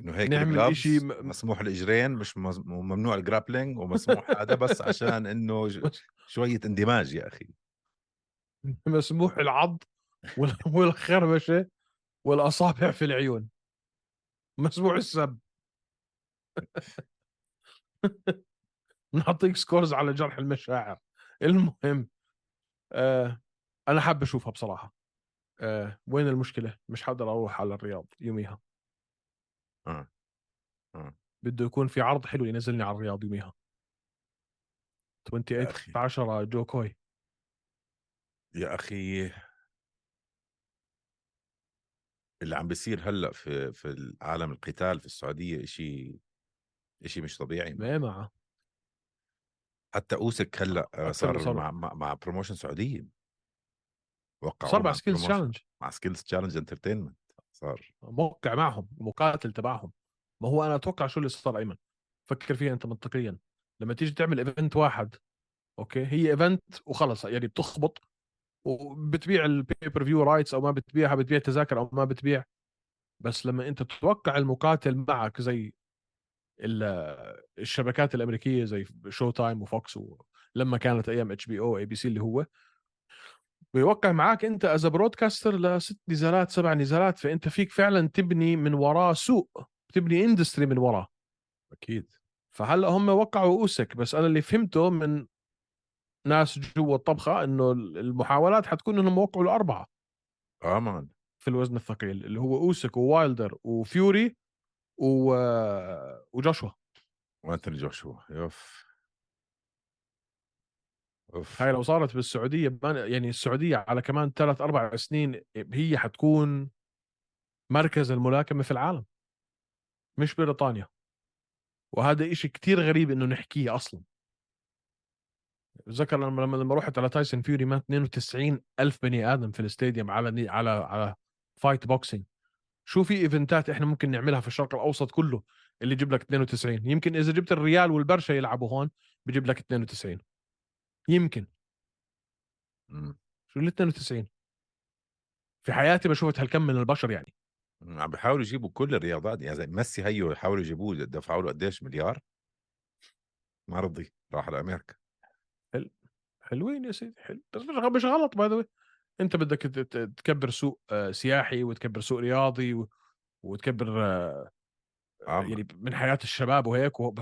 إنه هيك نعمل إشي م- مسموح الإجرين مش ممنوع ال grappling ومسموح هذا بس عشان إنه شوية اندماج يا أخي. مسموح العض وال- والخربشة والأصابع في العيون. مسموح السب. نعطيك سكورز على جرح المشاعر. المهم آه أنا حاب أشوفها بصراحة. آه وين المشكلة؟ مش حقدر أروح على الرياض يوميها. آه آه. بده يكون في عرض حلو ينزلني على الرياض يوميها. 28 أخي. 10 جو كوي. يا أخي. اللي عم بيصير هلأ في في العالم القتال في السعودية شيء شيء مش طبيعي ما. معه. حتى أوسك هلأ آه، صار. مع مع, مع بروموشن سعودية. وقع صار مع سكيلز تشالنج مع سكيلز تشالنج انترتينمنت صار. موقع معهم مقاتل تبعهم. ما هو أنا أتوقع شو اللي صار أيمن؟ فكر فيها أنت منطقيا. لما تيجي تعمل event واحد أوكي؟ هي event وخلص يعني بتخبط وبتبيع ال pay-per-view rights أو ما بتبيعها بتبيع تذاكر أو ما بتبيع. بس لما أنت تتوقع المقاتل معك زي ال- الشبكات الأمريكية زي Showtime و Fox لما كانت أيام HBO ABC اللي هو بيوقع معاك أنت as broadcaster لست نزالات سبع نزالات فأنت فيك فعلا تبني من وراه سوق تبني industry من وراه أكيد. فهلأ هم وقعوا اوسك بس أنا اللي فهمته من ناس جوا الطبخة إنه المحاولات حتكون إنهم يوقعوا الأربعة. آه مان في الوزن الثقيل اللي هو اوسك ووايلدر وفيوري و... وجوشوا. وأنتوني جوشوا. يوف. أوف. هاي لو صارت بالسعودية يعني السعودية على كمان ثلاث أربع سنين هي حتكون مركز الملاكمة في العالم مش بريطانيا. وهذا إشي كتير غريب إنه نحكيه أصلا. ذكر لما لما رحت على تايسون فيوري مات 92 ألف بني آدم في ال stadium على على على fight boxing. شو في event ات إحنا ممكن نعملها في الشرق الأوسط كله اللي يجيب لك 92 يمكن إذا جبت الريال والبرشا يلعبوا هون بجيب لك 92 يمكن. شو ال 92 في حياتي ما شفت هالكم من البشر يعني مم. عم بيحاولوا يجيبوا كل الرياضات يعني زي ميسي هيو يحاولوا يجيبوه دفعوا له قديش مليار ما رضي راح لأمريكا حلوين يا سيدي حلو بس مش غلط by the أنت بدك تكبر سوق آه، سياحي وتكبر سوق رياضي و- وتكبر آه، آه. يعني من حياة الشباب وهيك و...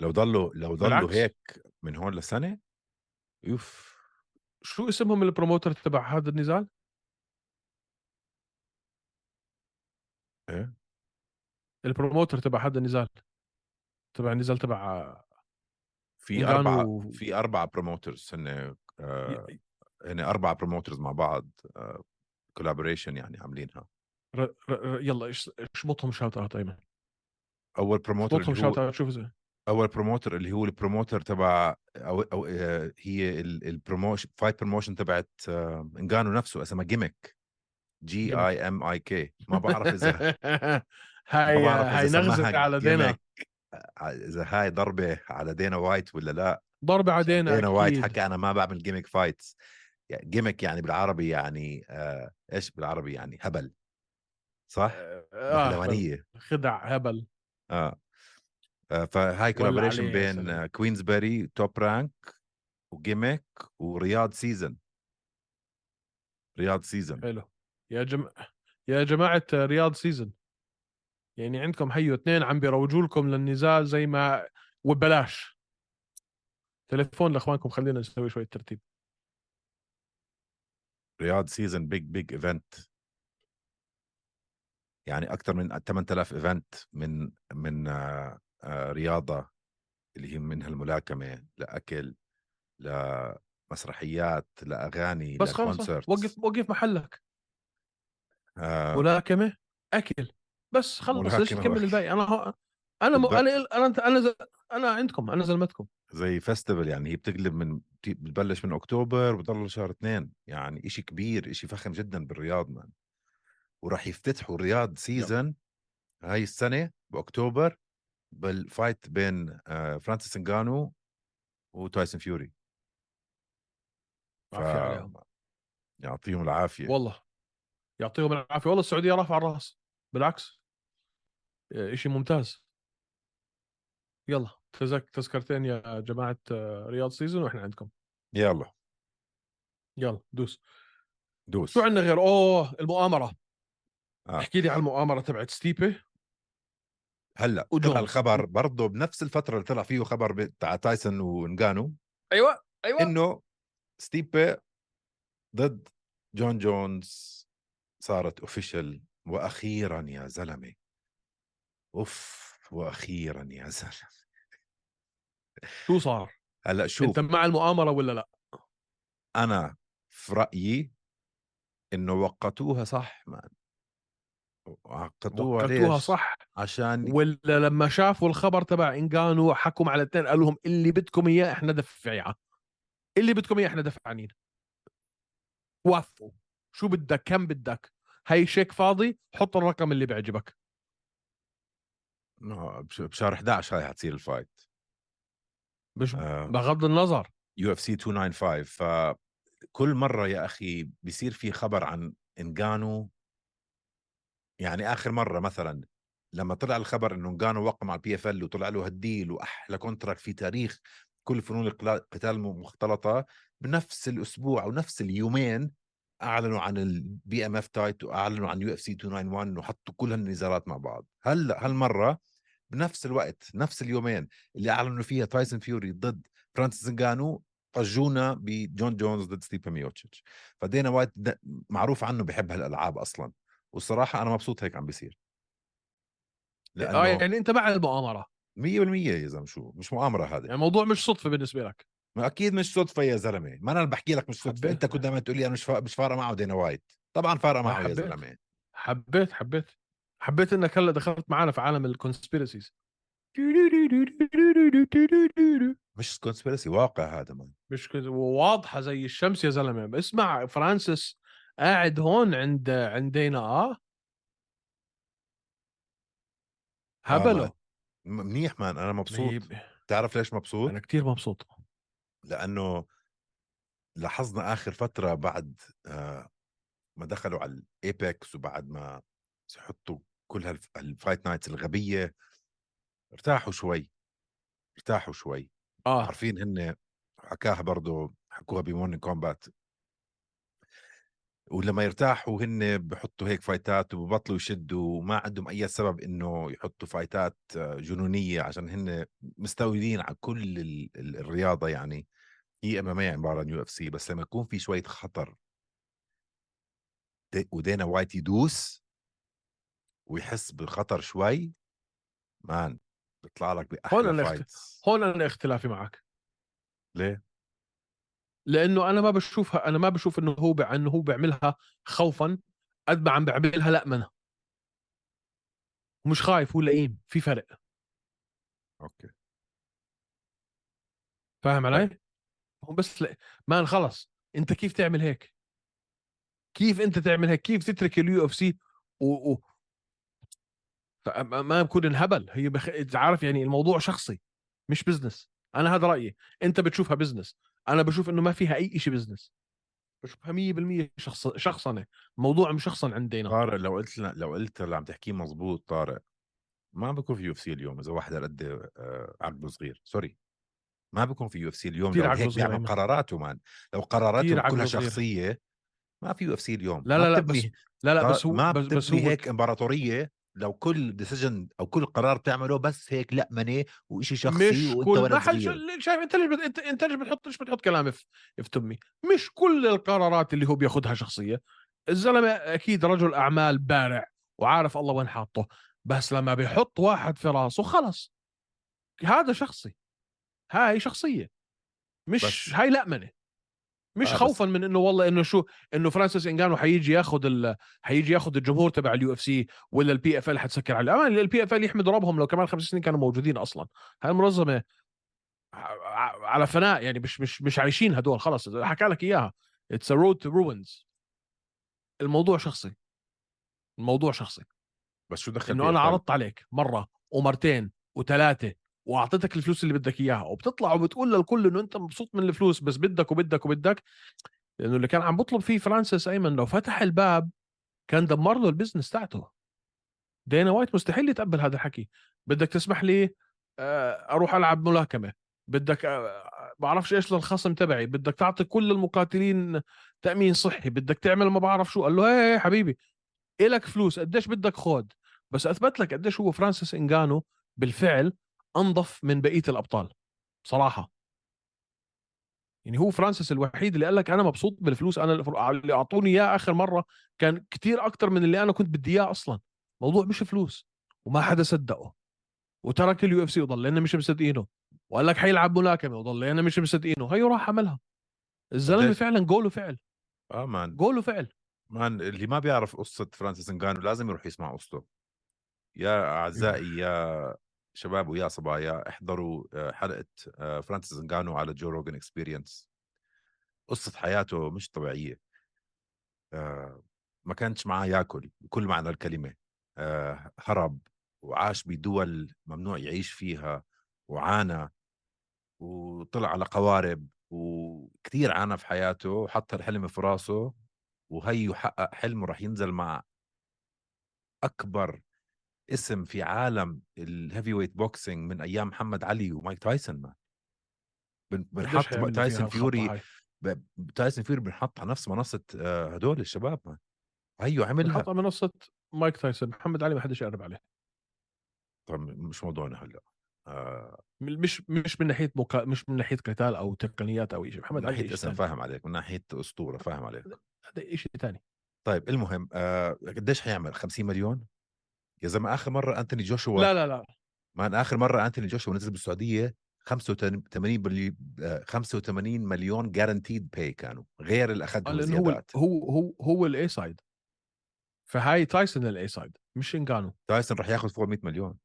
لو ضلوا لو ضلوا. هيك من هون لسنة يوف. شو اسمهم ال promoter تبع هذا النزال؟ إيه. ال promoter تبع هذا النزال. تبع النزال تبع في أربعة و- في أربعة promoters هن آه هن أربعة promoters مع بعض collaboration يعني عاملينها. ر... ر... يلا اشبطهم shout out أيمن؟ أول بروموتر اشبطهم هو اوت شوف اول بروموتر اللي هو البروموتر تبع أو أو آه، هي ال promotion fight promotion تبعت آه، انجانو نفسه اسمها GIMIK. G I M I K ما بعرف إذا هاي هاي سماها على دينا. gimmick. إذا هاي ضربة على دينا وايت ولا لا؟ ضربة على دينا دينا وايت. حكى أنا ما بعمل gimmick fights gimmick يعني بالعربي يعني آه إيش بالعربي يعني؟ هبل. صح؟ آه خدع هبل. آه آه، فهاي collaboration بين. آه، Queensberry Top Rank و GIMIK ورياض season رياض season حلو. يا جم... يا جماعة رياض season يعني عندكم حيو اثنين عم بيروجوا لكم للنزال زي ما وببلاش تليفون لأخوانكم خلينا نسوي شوية ترتيب. رياض season big big event يعني أكثر من 8000 event من من آه، آه، رياضة اللي هي منها الملاكمة لاكل لمسرحيات لاغاني بس خلص وقف وقف محلك. آه. ملاكمة أكل. بس خلص ليش تكمل. الباقي؟ أنا هو... أنا م... أنا أنا أنا ز... أنا عندكم أنا زلمتكم. زي فestival يعني هي بتقلب من بت- بتبلش من أكتوبر بتضل شهر اثنين. يعني إشي كبير إشي فخم جدا بالرياض man وراح يفتتحوا الرياض season هاي السنة بأكتوبر. بال fight بين آه، فرانسيس انغانو وتايسون فيوري. ف... يعطيهم العافية. والله. يعطيهم العافية. والله السعودية رافعة الرأس. بالعكس. إيه، شيء ممتاز. يلا تزك تذكرتين يا جماعة آه، رياض season وإحنا عندكم. يلا. يلا دوس. دوس. شو عندنا غير؟ أوه المؤامرة. آه. احكي لي على المؤامرة تبعت ستيبي هلأ وجونز. طلع الخبر برضه بنفس الفترة اللي طلع فيه خبر بتاع تايسون وانغانو أيوه أيوه. إنه ستيبي ضد جون جونز صارت official وأخيرا يا زلمة. أوف وأخيرا يا زلمة. شو صار؟ هلأ شوف. أنت مع المؤامرة ولا لأ؟ أنا في رأيي إنه وقتوها صح مان وعقدوها وقتوها ليش؟ صح. عشان ولا لما شافوا الخبر تبع انجانو حكوا على الاثنين قالوا لهم اللي بدكم إياه إحنا دفعيه اللي بدكم إياه إحنا دفعانين وافقوا. شو بدك؟ كم بدك؟ هي شيك فاضي؟ حط الرقم اللي بيعجبك. بشهر 11 هاي حتصير ال fight. مش آه. بغض النظر. UFC 295 فكل مرة يا أخي بيصير في خبر عن انجانو يعني آخر مرة مثلا لما طلع الخبر إنه انجانو وقع مع ال PFL وطلع له هال deal وأحلى contract في تاريخ كل فنون القتال المختلطه بنفس الأسبوع أو نفس اليومين أعلنوا عن ال BMF title واعلنوا عن UFC 291 وحطوا كل هالنزالات مع بعض. هلا هالمرة بنفس الوقت نفس اليومين اللي أعلنوا فيها تايسون فيوري ضد فرانسيس انجانو طجونا بجون جونز ضد ستيبي ميوتشيتش فدينا وايت معروف عنه بحب هالألعاب أصلا. والصراحة أنا مبسوط هيك عم بيصير. آه لأنه يعني أنت مع المؤامرة. 100% يا زلمة شو مش مؤامرة هذه. يعني الموضوع مش صدفة بالنسبة لك. ما أكيد مش صدفة يا زلمة. ما أنا اللي بحكي لك مش صدفة. أنت كنت دائما تقول لي أنا مش. مش فارقة معه دينا وايت طبعا فارقة معه يا. زلمة. حبيت حبيت. حبيت إنك هلأ دخلت معنا في عالم ال conspiracies مش كونسبيرسي واقع هذا مان مش واضحة زي الشمس يا زلمة. اسمع فرانسيس قاعد هون عند عندنا آه. هبله م- منيح man. أنا مبسوط. مهيب. تعرف ليش مبسوط؟ أنا كتير مبسوط. لأنه لاحظنا آخر فترة بعد آه ما دخلوا على ال Apex وبعد ما يحطوا كل هالف- هال fight nights الغبية. ارتاحوا شوي. ارتاحوا شوي. آه. عارفين هن حكاها برضه حكوها ب Morning Kombat. ولما يرتاحوا هن بحطوا هيك fight ات وببطلوا يشدوا وما عندهم أي سبب إنه يحطوا فايتات آه، جنونية عشان هن مسيطرين على كل ال- ال- الرياضة يعني. هي إم إم اي عبارة عن يو إف سي بس لما يكون في شوية خطر. دي- ودينا وايت يدوس ويحس بالخطر شوي man بيطلع لك هون باحلى fights. هون أنا اختلافي معك. ليه؟ لأنه أنا ما بشوفها أنا ما بشوف إنه هو. إنه هو بيعملها خوفا قد ما عم بيعملها لآمنة ومش خايف هو لئيم في فرق. Okay. فاهم علي؟ هو بس لأ man خلص أنت كيف تعمل هيك؟ كيف أنت تعمل هيك؟ كيف تترك ال UFC و, و... ما بكون انهبل. هي بخ... عارف يعني الموضوع شخصي مش business أنا هذا رأيي. أنت بتشوفها business أنا بشوف إنه ما فيها أي شيء business بشوفها 100% شخص شخصنة. الموضوع مشخصن عندنا. طارق لو قلت لنا لو قلت اللي عم تحكيه مزبوط طارق ما بكون في يو اف سي اليوم إذا واحد قد آه، عقله صغير. sorry ما بكون في UFC اليوم لو هيك بيعمل أيمن. قراراته man لو عقله كلها. شخصية ما في UFC اليوم لا لا لا بس لا لا بس هو ما بس, بس هو هيك إمبراطورية لو كل decision أو كل قرار تعمله بس هيك لأمنه وإشي شخصي مش وأنت كل شو- شايف أنت ليش بت... أنت أنت ليش بتحط ليش بتحط كلامي في في تمي؟ مش كل القرارات اللي هو بياخذها شخصية. الزلمة أكيد رجل أعمال بارع وعارف الله وين حاطه بس لما بيحط واحد في راسه خلص. هذا شخصي. هاي شخصية. مش بس- هاي لأنه مش آه، خوفا من إنه والله إنه شو إنه فرانسيس انجانو حيجي ياخذ ال... حيجي ياخذ الجمهور تبع ال UFC ولا ال PFL حتسكر عليه. آه man ال PFL يحمدوا ربهم لو كمان خمس سنين كانوا موجودين أصلا. هاي المنظمة على فناء يعني مش مش مش عايشين هدول خلص. حكى لك إياها. it's road to ruins الموضوع شخصي. الموضوع شخصي. بس شو دخل إنه أنا؟ عرضت عليك مرة ومرتين وثلاثه وأعطيتك الفلوس اللي بدك إياها وبتطلع وبتقول للكل إنه أنت مبسوط من الفلوس بس بدك وبدك وبدك. لأنه اللي كان عم بطلب فيه فرانسيس أيمن لو فتح الباب كان دمر له ال business تاعته. دينا وايت مستحيل يتقبل هذا الحكي. بدك تسمح لي آه، أروح ألعب ملاكمة. بدك آه، بعرفش إيش للخصم تبعي. بدك تعطي كل المقاتلين تأمين صحي. بدك تعمل ما بعرف شو. قال له إيه حبيبي إلك فلوس. قديش بدك خود؟ بس أثبت لك قديش هو فرانسيس انجانو بالفعل انظف من بقية الأبطال بصراحه يعني هو فرانسيس الوحيد اللي قال لك أنا مبسوط بالفلوس أنا اللي أعطوني إياه آخر مرة كان كتير أكتر من اللي أنا كنت بدي إياه أصلا. موضوع مش فلوس وما حدا صدقه. وترك ال UFC وضلينا مش مصدقينه. وقال لك حيلعب ملاكمة وضلينا مش مصدقينه. هيو راح عملها. الزلمة؟ فعلا رجل فعل. آه man. رجل فعل. man اللي ما بيعرف قصة فرانسيس انغانو لازم يروح يسمع قصته. يا أعزائي يا شباب ويا صبايا احضروا آه، حلقة آه، فرانسيس انغانو على Joe Rogan Experience. قصة حياته مش طبيعية. آه، ما كانش معاه ياكل بكل معنى الكلمة. هرب وعاش بدول ممنوع يعيش فيها وعانى وطلع على قوارب وكثير عانى في حياته وحط الحلم في راسه وهي حقق حلمه راح ينزل مع أكبر اسم في عالم ال heavyweight boxing من أيام محمد علي ومايك تايسون ما. بنحط تايسون فيوري تايسون فيوري بنحط على نفس منصة آه، هدول الشباب ما. هيو عملها. بنحط على منصة مايك تايسون محمد علي ما حدش يقرب عليه. طب مش موضوعنا هلأ. آه، من- مش مش من ناحية مكا... مش من ناحية قتال أو تقنيات أو شيء محمد من علي ناحية شيء اسم فاهم عليك من ناحية أسطورة فاهم عليك. هذا شيء ثاني طيب المهم آه، قديش حيعمل؟ 50 مليون؟ يا زلمة آخر مرة أنتوني جوشوا لا لا لا. man آخر مرة أنتوني جوشوا نزل بالسعودية 85 بلي... آه، 85 مليون guaranteed pay كانوا غير اللي اخذهم هو زيادات هو هو هو ال A side فهاي تايسون ال A side مش انجانو تايسون راح ياخذ فوق 100 مليون.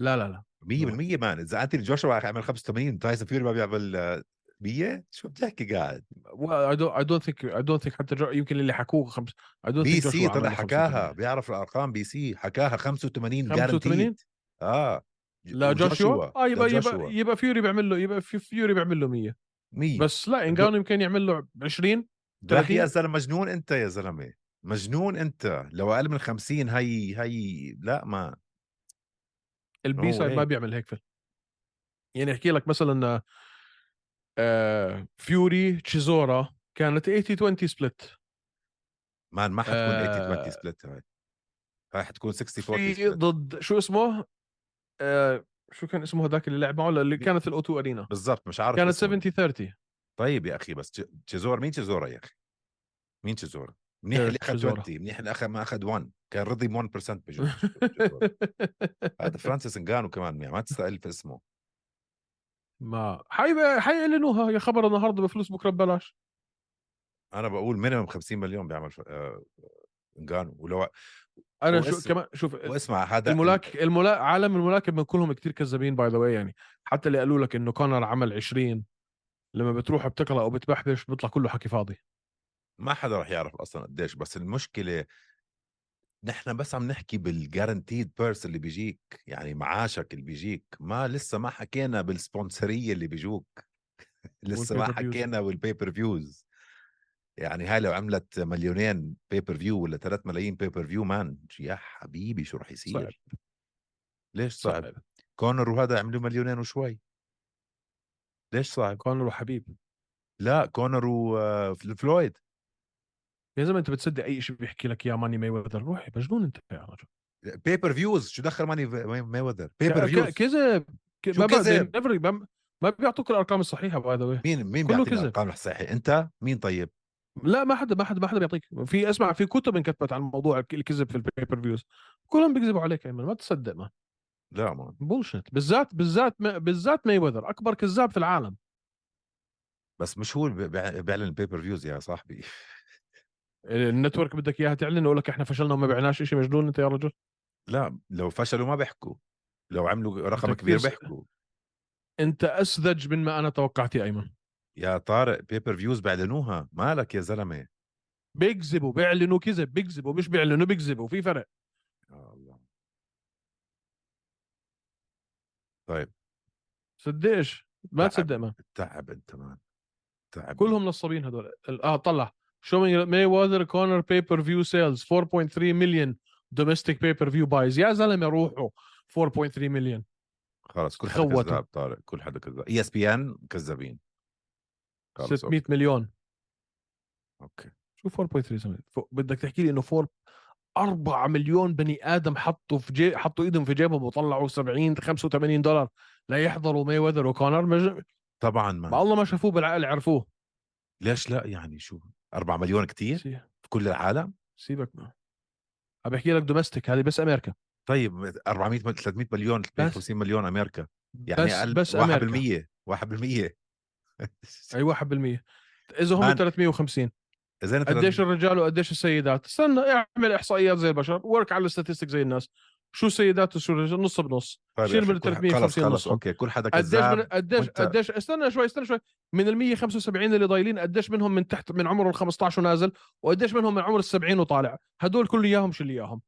لا لا لا. 100% man. إذا أنتوني جوشوا عمل 85 تايسون فيوري ما بيعمل 100 شو بتحكي قاعد؟ I don't think I don't think حتى جو... يمكن اللي حكوه خمس I don't BBC طلع حكاها 85. بيعرف الأرقام بي سي حكاها 85 85 guaranteed آه. لا جوشوا آه يبقى يبقى. يبقى فيوري بيعمل له يبقى في فيوري بيعمل له 100 100 بس لا انجانو يمكن يعمل له 20 راح يا 30. زلمة مجنون أنت يا زلمة. مجنون أنت. لو أقل من 50 هي هي لا ما. ال B side no way. بيعمل هيك فيلم. يعني أحكي لك مثلا آه فيوري تشيزورا كانت 80 20 split man ما حتكون 80 20 آه. split هاي. هاي حتكون 60 40 في. ضد شو اسمه؟ آه شو كان اسمه هذاك اللي لعب معه اللي كانت ال O2 Arena. بالضبط مش عارف كانت اسمه. 70 30 طيب يا أخي بس تش- تشيزورا مين تشيزورا يا أخي؟ مين تشيزورا؟ منيح ديريك اللي أخذ تشيزورا. 20 منيح اللي أخذ ما أخذ 1 كان رضي 1% بجوز. هذا فرانسيس انجانو كمان ما تستقل في اسمه. ما حي حيعلنوها يا خبر النهارده بفلوس بكرة ببلاش. أنا بقول minimum 50 مليون بيعمل ف- آه، انجانو ولو أنا هو شو كمان شوف واسمع هذا الملاك الملا عالم الملاكمه كلهم كتير كذابين by the way يعني حتى اللي قالوا لك إنه كونر عمل 20 لما بتروح بتقرا أو بتبحبش بيطلع كله حكي فاضي. ما حدا رح يعرف أصلا قديش بس المشكلة نحن بس عم نحكي بال guaranteed purse اللي بيجيك يعني معاشك اللي بيجيك ما لسه ما حكينا بالسبونسريه اللي بيجوك لسه ما. حكينا بال pay-per-views يعني هاي لو عملت مليونين pay-per-view ولا 3 ملايين pay-per-view man يا حبيبي شو رح يصير؟ صعب. ليش صعب؟ صعب. كونر وهذا عملوا مليونين وشوي. ليش صعب؟ كونر وحبيب. لا كونر وفلويد يا زلمة أنت بتصدق أي شيء بيحكي لك يا Money Mayweather روح مجنون انت يا رجل. pay-per-views شو دخل Money Mayweather pay-per-views كذب ما كذب؟ ما- ما بيعطوك الأرقام الصحيحة by the way مين مين كله بيعطي كذب. الأرقام الصحيحة؟ أنت؟ مين طيب؟ لا ما حدا ما حدا ما حدا بيعطيك. في اسمع في كتب انكتبت عن موضوع الكذب في ال pay-per-views كلهم بيكذبوا عليك يا ايمن ما تصدق ما. لا man. bullshit بالذات بالذات بالذات ماي وذر أكبر كذاب في العالم. بس مش هو بيعلن ال pay-per-views يا صاحبي. ال network بدك إياها تعلن يقول لك إحنا فشلنا وما بعناش شيء مجنون أنت يا رجل؟ لا لو فشلوا ما بيحكوا. لو عملوا رقم كبير بيحكوا. أنت أسذج من ما أنا توقعت يا أيمن. يا طارق pay-per-views بيعلنوها. مالك يا زلمة؟ بيكذبوا بيعلنوا كذب بيكذبوا مش بيعلنوا بيكذبوا في فرق. يا الله. طيب. صدقش ما. تصدق ما. تعب أنت man تعب. كلهم نصابين هذول آه طلع. Showing Mayweather Conor pay per view sales 4.3 million domestic pay per view buys. يا زلمة روحوا. 4.3 مليون خلص كل حدا. كذاب طارق. كل حدا كذاب. ESPN كذابين. خلص 600 مليون. okay. شو 4.3 زلمه بدك تحكي لي إنه 4 4 مليون بني آدم حطوا في جي... حطوا إيدهم في جيبهم وطلعوا 70 85 دولار ليحضروا ماي وذر وكونر مج... طبعا ما. ما الله ما شافوه بالعقل عرفوه. ليش لا؟ يعني شو؟ 4 مليون كتير سي- في كل العالم؟ سيبك ما عم بحكي لك domestic هذه بس أمريكا. طيب 400 مل- 300 مليون 350 مليون أمريكا. يعني بس أقل بس 1% أمريكا 1% أي 1% إذا هم man. 350 إذا قديش الرجال وقديش السيدات؟ استنى اعمل إحصائيات زي البشر ورك على ال statistic زي الناس. شو السيدات وشو الرجال نص بنص. طيب شيل من كل- 350 خلص نصهم. okay كل حدا قديش من كذاب قديش وأنت- قديش استنى شوي استنى شوي. من ال 175 اللي ضايلين قديش منهم من تحت من عمر ال 15 ونازل؟ وقديش منهم من عمر ال 70 وطالع؟ هدول كل إياهم شو اللي إياهم.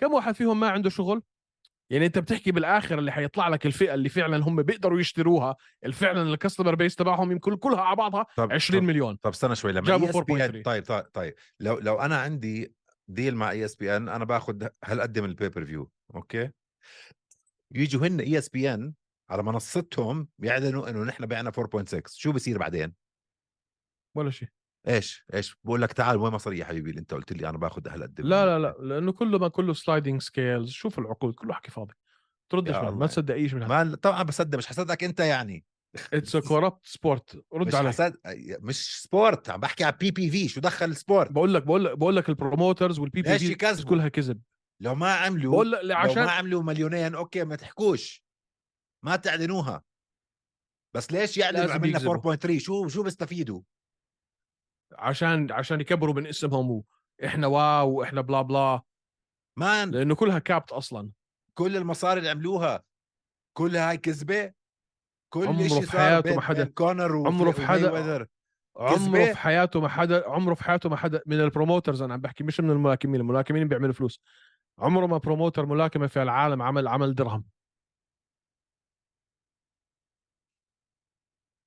كم واحد فيهم ما عنده شغل؟ يعني أنت بتحكي بالآخر اللي حيطلع لك الفئة اللي فعلا هم بيقدروا يشتروها فعلا ال customer base تبعهم يمكن كلها على بعضها طب 20 طب, مليون. طب استنى شوي لما جابوا ESP 4.3. N طيب طيب طيب. لو لو أنا عندي deal مع ESPN أنا باخذ هالقد من ال pay-per-view okay؟ يجوا هن ESPN على منصتهم بيعلنوا إنه نحن بعنا 4.6 شو بصير بعدين؟ ولا شيء. إيش؟ إيش؟ بقول لك تعال وين مصاري يا حبيبي اللي أنت قلت لي أنا باخذ هالقد لا لا لا لأنه كله ما كله sliding scales شوف العقود كله حكي فاضي. تردش. ما تصدق إيش من هذا. ما طبعا بصدق مش حصدقك أنت يعني. it's corrupt sport رد مش علي حصد... مش sport عم بحكي على PPV شو دخل ال sport؟ بقول لك بقول لك بقول لك ال promoters وال PPV؟ كلها كذب. لو ما عملوا بقول لك لو عشان ما عملوا مليونين okay ما تحكوش. ما تعلنوها. بس ليش يعلنوا عملنا يكذبوا. 4.3 شو شو بيستفيدوا؟ عشان عشان يكبروا من اسمهم وإحنا wow وإحنا blah blah. man. لأنه كلها corrupt أصلا. كل المصاري اللي عملوها كلها هاي كذبة. كل عمره شيء في حياته ما حدا- كونر عمره في حدا-. عمره؟ في حياته ما حدا عمره في حياته ما حدا من ال promoters أنا عم بحكي مش من الملاكمين الملاكمين بيعملوا فلوس عمره ما promoter ملاكمة في العالم عمل عمل درهم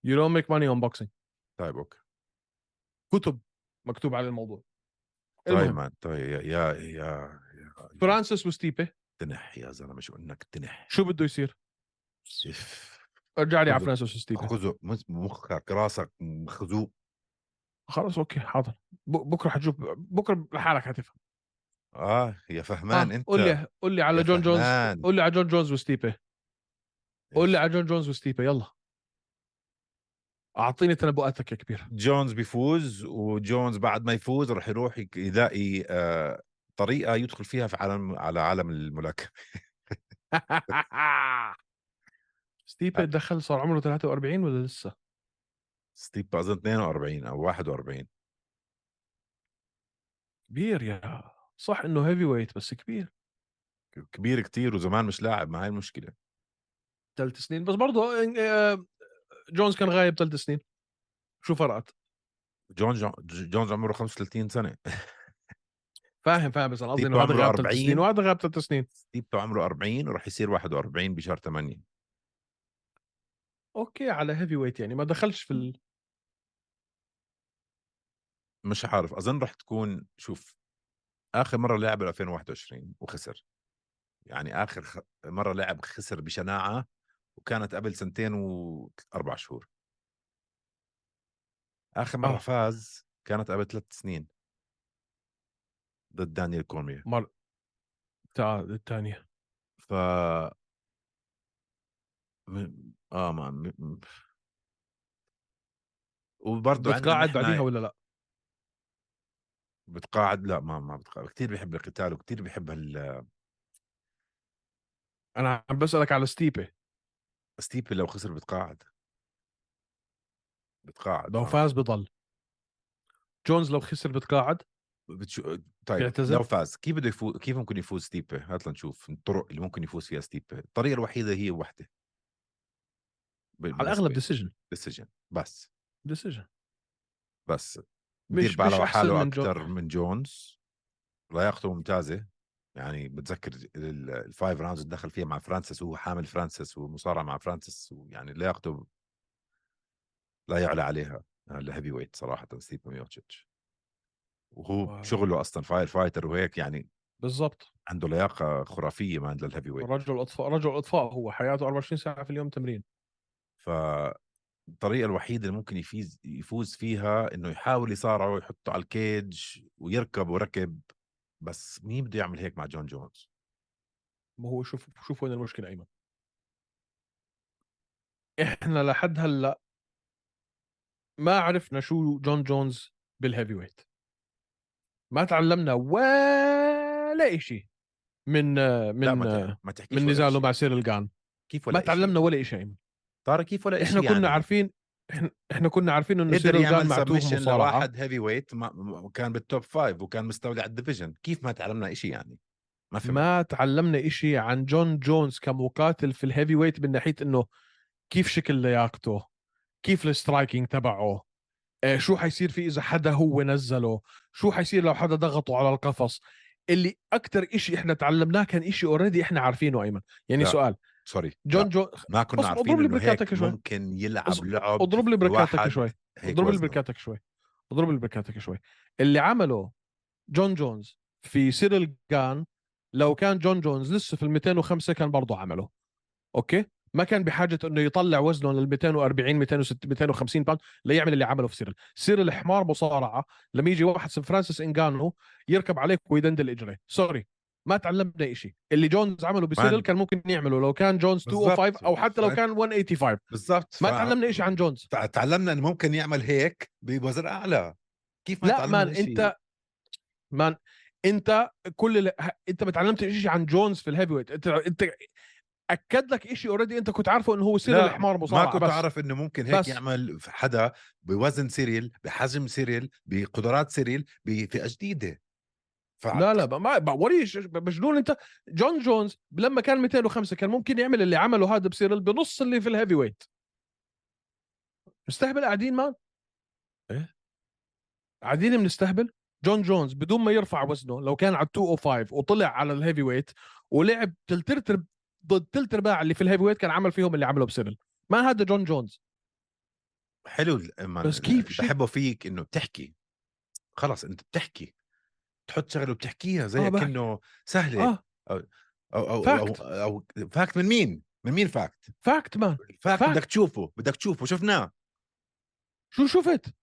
You don't make money on boxing طيب okay كتب مكتوب على الموضوع طيب man طيب يا يا يا, يا فرانسيس وستيبي تنح يا زلمة شو إنك تنح شو بده يصير؟ إف. ارجع لي على فرانسيس وستيبي خذوا مخك راسك مخزوق. خلص okay حاضر. بكرة حتشوف بكرة لحالك حتفهم آه يا فهمان آه، أنت قول لي قول لي على جون جونز فهمان. قول لي على جون جونز وستيبي. قول لي؟ على جون جونز وستيبي يلا. أعطيني تنبؤاتك يا كبير جونز بيفوز وجونز بعد ما يفوز راح يروح يلاقي آه طريقة يدخل فيها في عالم على عالم الملاكمة. ستيبي دخل صار عمره 43 ولا لسه؟ ستيب اظن 42 أو 41 كبير يا صح إنه heavyweight بس كبير. كبير كتير وزمان مش لاعب ما هاي المشكلة. ثلاث سنين بس برضه آه، جونز كان غايب ثلاث سنين. شو فرقت؟ جون جون جونز عمره 35 سنة. فاهم فاهم بس أنا قصدي ستيب إنه هذا غاب ثلاث 40. سنين وهذا غاب ثلاث سنين. ستيب عمره 40 وراح يصير 41 بشهر 8 okay على heavyweight يعني ما دخلش في ال... مش عارف أظن راح تكون شوف آخر مرة لعب ب 2021 وخسر يعني آخر خ... مرة لعب خسر بشناعة وكانت قبل سنتين وأربع شهور آخر مرة. آه. فاز كانت قبل ثلاث سنين ضد دانيال كورمير مر تعال الثانية ف. آه ما م... وبرضه بتقاعد بعديها ولا لأ؟ بتقاعد؟ لأ ما ما بتقاعد. كثير بيحب القتال وكثير بيحب هال أنا عم بسألك على ستيبي ستيبي لو خسر بتقاعد. بتقاعد لو آه. فاز بضل. جونز لو خسر بتقاعد. بتشو... طيب بيعتزل؟ لو فاز كيف بده يفوز كيف ممكن يفوز ستيبي هات لنشوف الطرق اللي ممكن يفوز فيها ستيبي الطريقة الوحيدة هي وحدة. على الأغلب decision decision بس. decision بس. مش- باله حاله من جو- أكثر من جونز. لياقته ممتازة. يعني بتذكر ال- ال five rounds اللي دخل فيها مع فرانسيس وهو حامل فرانسيس ومصارع مع فرانسيس ويعني لياقته لا يعلى عليها ال heavyweight صراحة ستيبي ميوتشيتش وهو wow. شغله أصلا firefighter وهيك يعني بالضبط. عنده لياقة خرافية man لل heavyweight رجل أطفاء رجل أطفاء هو حياته 24 ساعة في اليوم تمرين. فالطريقة الوحيدة اللي ممكن يفيز يفوز فيها إنه يحاول يصارعه ويحطه على ال cage ويركب وركب بس مين بده يعمل هيك مع جون جونز؟ ما هو شوف شوف وين المشكلة أيمن. إحنا لحد هلأ ما عرفنا شو جون جونز بال heavyweight ما تعلمنا ولا شيء من من لا ما من نزاله. مع سيريل جان. كيف ولا ما تعلمنا ولا شيء أيمن. طارق كيف ولا إحنا كنا يعني. عارفين إحنا إحنا كنا عارفين إنه قدر يعمل معتوه submission لواحد heavyweight وكان بال top five وكان مستولي على ال division كيف ما تعلمنا إشي يعني؟ ما فهمت. ما تعلمنا إشي عن جون جونز كمقاتل في ال heavyweight من ناحية إنه كيف شكل لياقته كيف ال striking تبعه آه، شو حيصير فيه إذا حدا هو نزله شو حيصير لو حدا ضغطه على القفص. اللي أكثر إشي إحنا تعلمناه كان إشي already إحنا عارفينه أيمن. يعني لا. سؤال sorry جون لا، جون ما كنا عارفين إنه هيك شوي. ممكن يلعب أص- لعب اضرب لي بركاتك شوي. اضرب لي. بركاتك شوي. اضرب لي بركاتك شوي. اللي عمله جون جونز في سيريل جان لو كان جون جونز لسه في ال 205 كان برضه عمله. okay؟ ما كان بحاجة إنه يطلع وزنه لل 240 260 250 pound ليعمل اللي عمله في سيريل. سيريل حمار مصارعة لما يجي واحد اسمه فرانسيس انجانو يركب عليك ويدندل اجريه sorry. ما تعلمنا شيء اللي جونز عمله بسيريل man. كان ممكن يعمله لو كان جونز بالضبط. 205 أو حتى لو كان 185 بالضبط ما ف- تعلمنا شيء عن جونز تع- تعلمنا إنه ممكن يعمل هيك بوزن أعلى كيف ما لا تعلمنا مان؟ أنت مان أنت كل اللي... أنت ما تعلمتش شيء عن جونز في الهيفي ويت أنت أنت أكد لك شيء اوريدي أنت كنت عارفه إنه هو سير لا، الحمار ما مصارعة كنت بس أعرف إنه ممكن هيك بس. يعمل حدا بوزن سيريل بحجم سيريل بقدرات سيريل بفئة جديدة لا لا ما ما- وريش مجنون أنت؟ جون جونز لما كان 205 كان ممكن يعمل اللي عمله هذا بسيرل بنص اللي في الهيفي ويت مستهبل قاعدين مان إيه؟ قاعدين بنستهبل جون جونز بدون ما يرفع وزنه لو كان على 205 وطلع على الهيفي ويت ولعب ارتب ضد تلت ارباع اللي في الهيفي ويت كان عمل فيهم اللي عمله بسيرل ما هذا جون جونز حلو ما- بس كيف بحبه فيك إنه بتحكي. خلص أنت بتحكي. تحط شغله وبتحكيها زي آه،. كأنه سهله آه أو أو أو, فاكت. أو, أو فاكت من مين؟ من مين فاكت؟ fact man fact fact. بدك تشوفه بدك تشوفه شفناه شو شفت؟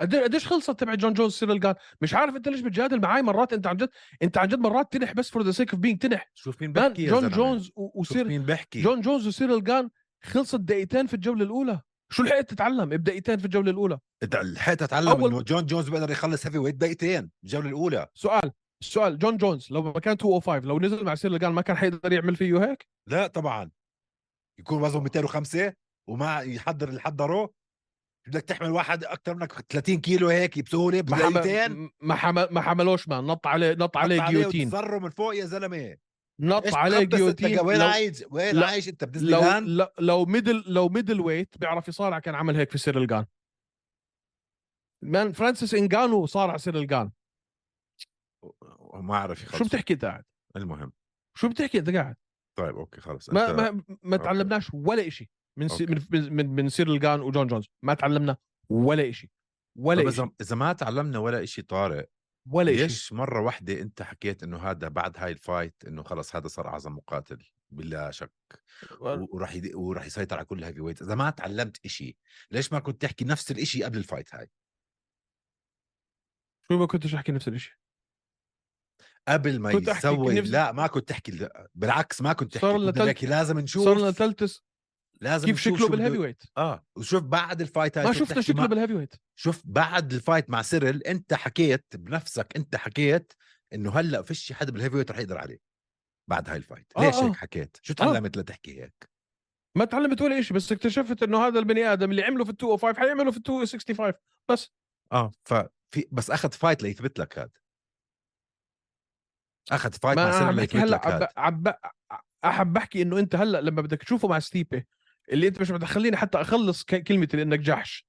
قد- قديش خلصت تبع جون جونز سيرل جان مش عارف انت ليش بتجادل معاي مرات انت عن جد انت عن جد مرات تنح بس for the sake of being تنح شوف مين بحكي جون. جونز وسير مين بحكي جون جونز وسيرل جان خلصت دقيقتين في الجولة الأولى شو لحقت تتعلم؟ بدقيقتين في الجولة الأولى. لحقت اتعلم أول- إنه جون جونز بيقدر يخلص heavyweight دقيقتين الجولة الأولى. سؤال السؤال جون جونز لو ما كان 205 لو نزل مع سيرل جان ما كان حيقدر يعمل فيه هيك؟ لا طبعا. يكون وزنه 205 وما يحضر اللي حضره. بدك تحمل واحد أكثر منك 30 كيلو هيك بسهوله بدقيقتين. ما حمل ما حملوش مان نط عليه نط عليه جيوتين. وتصره من فوق يا زلمة. نط عليه جيوتين. وين لو- عايش وين لا- عايش أنت؟ بديزني لو لو- لو ميدل لو ميدل ويت بيعرف يصارع كان عمل هيك في سيرل جان مان فرانسيس إنجانو صارع سيرل جان ما أعرف يخلص شو بتحكي أنت قاعد؟ المهم. شو بتحكي أنت قاعد؟ طيب okay خلص. ما ما ما. تعلمناش ولا شيء من سي. من من من سيرل جان وجون جونز. ما تعلمنا ولا شيء ولا شيء اذا إذا ما تعلمنا ولا إشي طارق ولا شيء ليش مرة واحدة أنت حكيت إنه هذا بعد هاي ال fight إنه خلص هذا صار أعظم مقاتل؟ بلا شك. و- وراح يدي وراح يسيطر على كل heavyweight إذا ما تعلمت إشي ليش ما كنت تحكي نفس الإشي قبل ال fight هاي؟ شو ما كنتش أحكي نفس الشيء قبل ما كنت يسوي نفس- لا ما كنت تحكي بالعكس ما كنت صار تحكي لنا كنت تلت- تحكي لازم نشوف صار لنا ثالث لازم كيف شكله بالهيفي ويت آه وشوف بعد الفايت هاي ما شفنا شكله مع- بالهيفي ويت شوف بعد الفايت مع سيرل انت حكيت بنفسك انت حكيت انه هلأ فيش حدا بالهيفي ويت رح يقدر عليه بعد هاي الفايت. آه، ليش آه. هيك حكيت؟ شو تعلمت لتحكي هيك؟ ما تعلمت ولا شيء بس اكتشفت إنه هذا البني آدم اللي عمله في ال 205 حيعمله في ال 265 بس. آه ففي بس أخذ فايت ليثبت لك هذا أخذ فايت مع سيرل ليثبت لك عب هذا عب أحب بحكي إنه أنت هلأ لما بدك تشوفه مع ستيبي اللي أنت مش بتخليني حتى أخلص كلمتي لأنك جحش.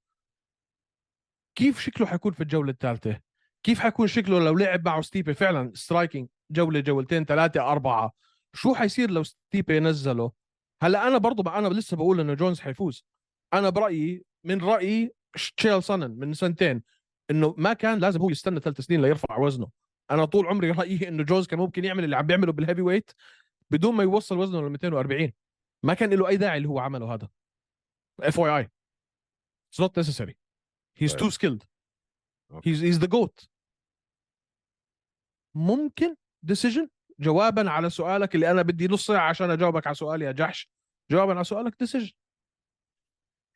كيف شكله حيكون في الجولة الثالثة؟ كيف حيكون شكله لو لعب معه ستيبي؟ فعلا سترايكينج جولة جولتين ثلاثة أربعة. شو حيصير لو ستيبي نزله؟ هلأ أنا برضو أنا لسه بقول إنه جونز حيفوز. أنا برأيي من رأيي تشيل سانن من سنتين. إنه ما كان لازم هو يستنى ثلاث سنين ليرفع وزنه. أنا طول عمري رأيي إنه جونز كان ممكن يعمل اللي عم بيعمله بال heavyweight بدون ما يوصل وزنه ل 240 ما كان له أي داعي اللي هو عمله هذا. if why اي it's not necessary he's. too skilled. he's he's the GOAT ممكن decision جوابا على سؤالك اللي أنا بدي نص ساعة عشان أجاوبك على سؤالي يا جحش. جوابا على سؤالك decision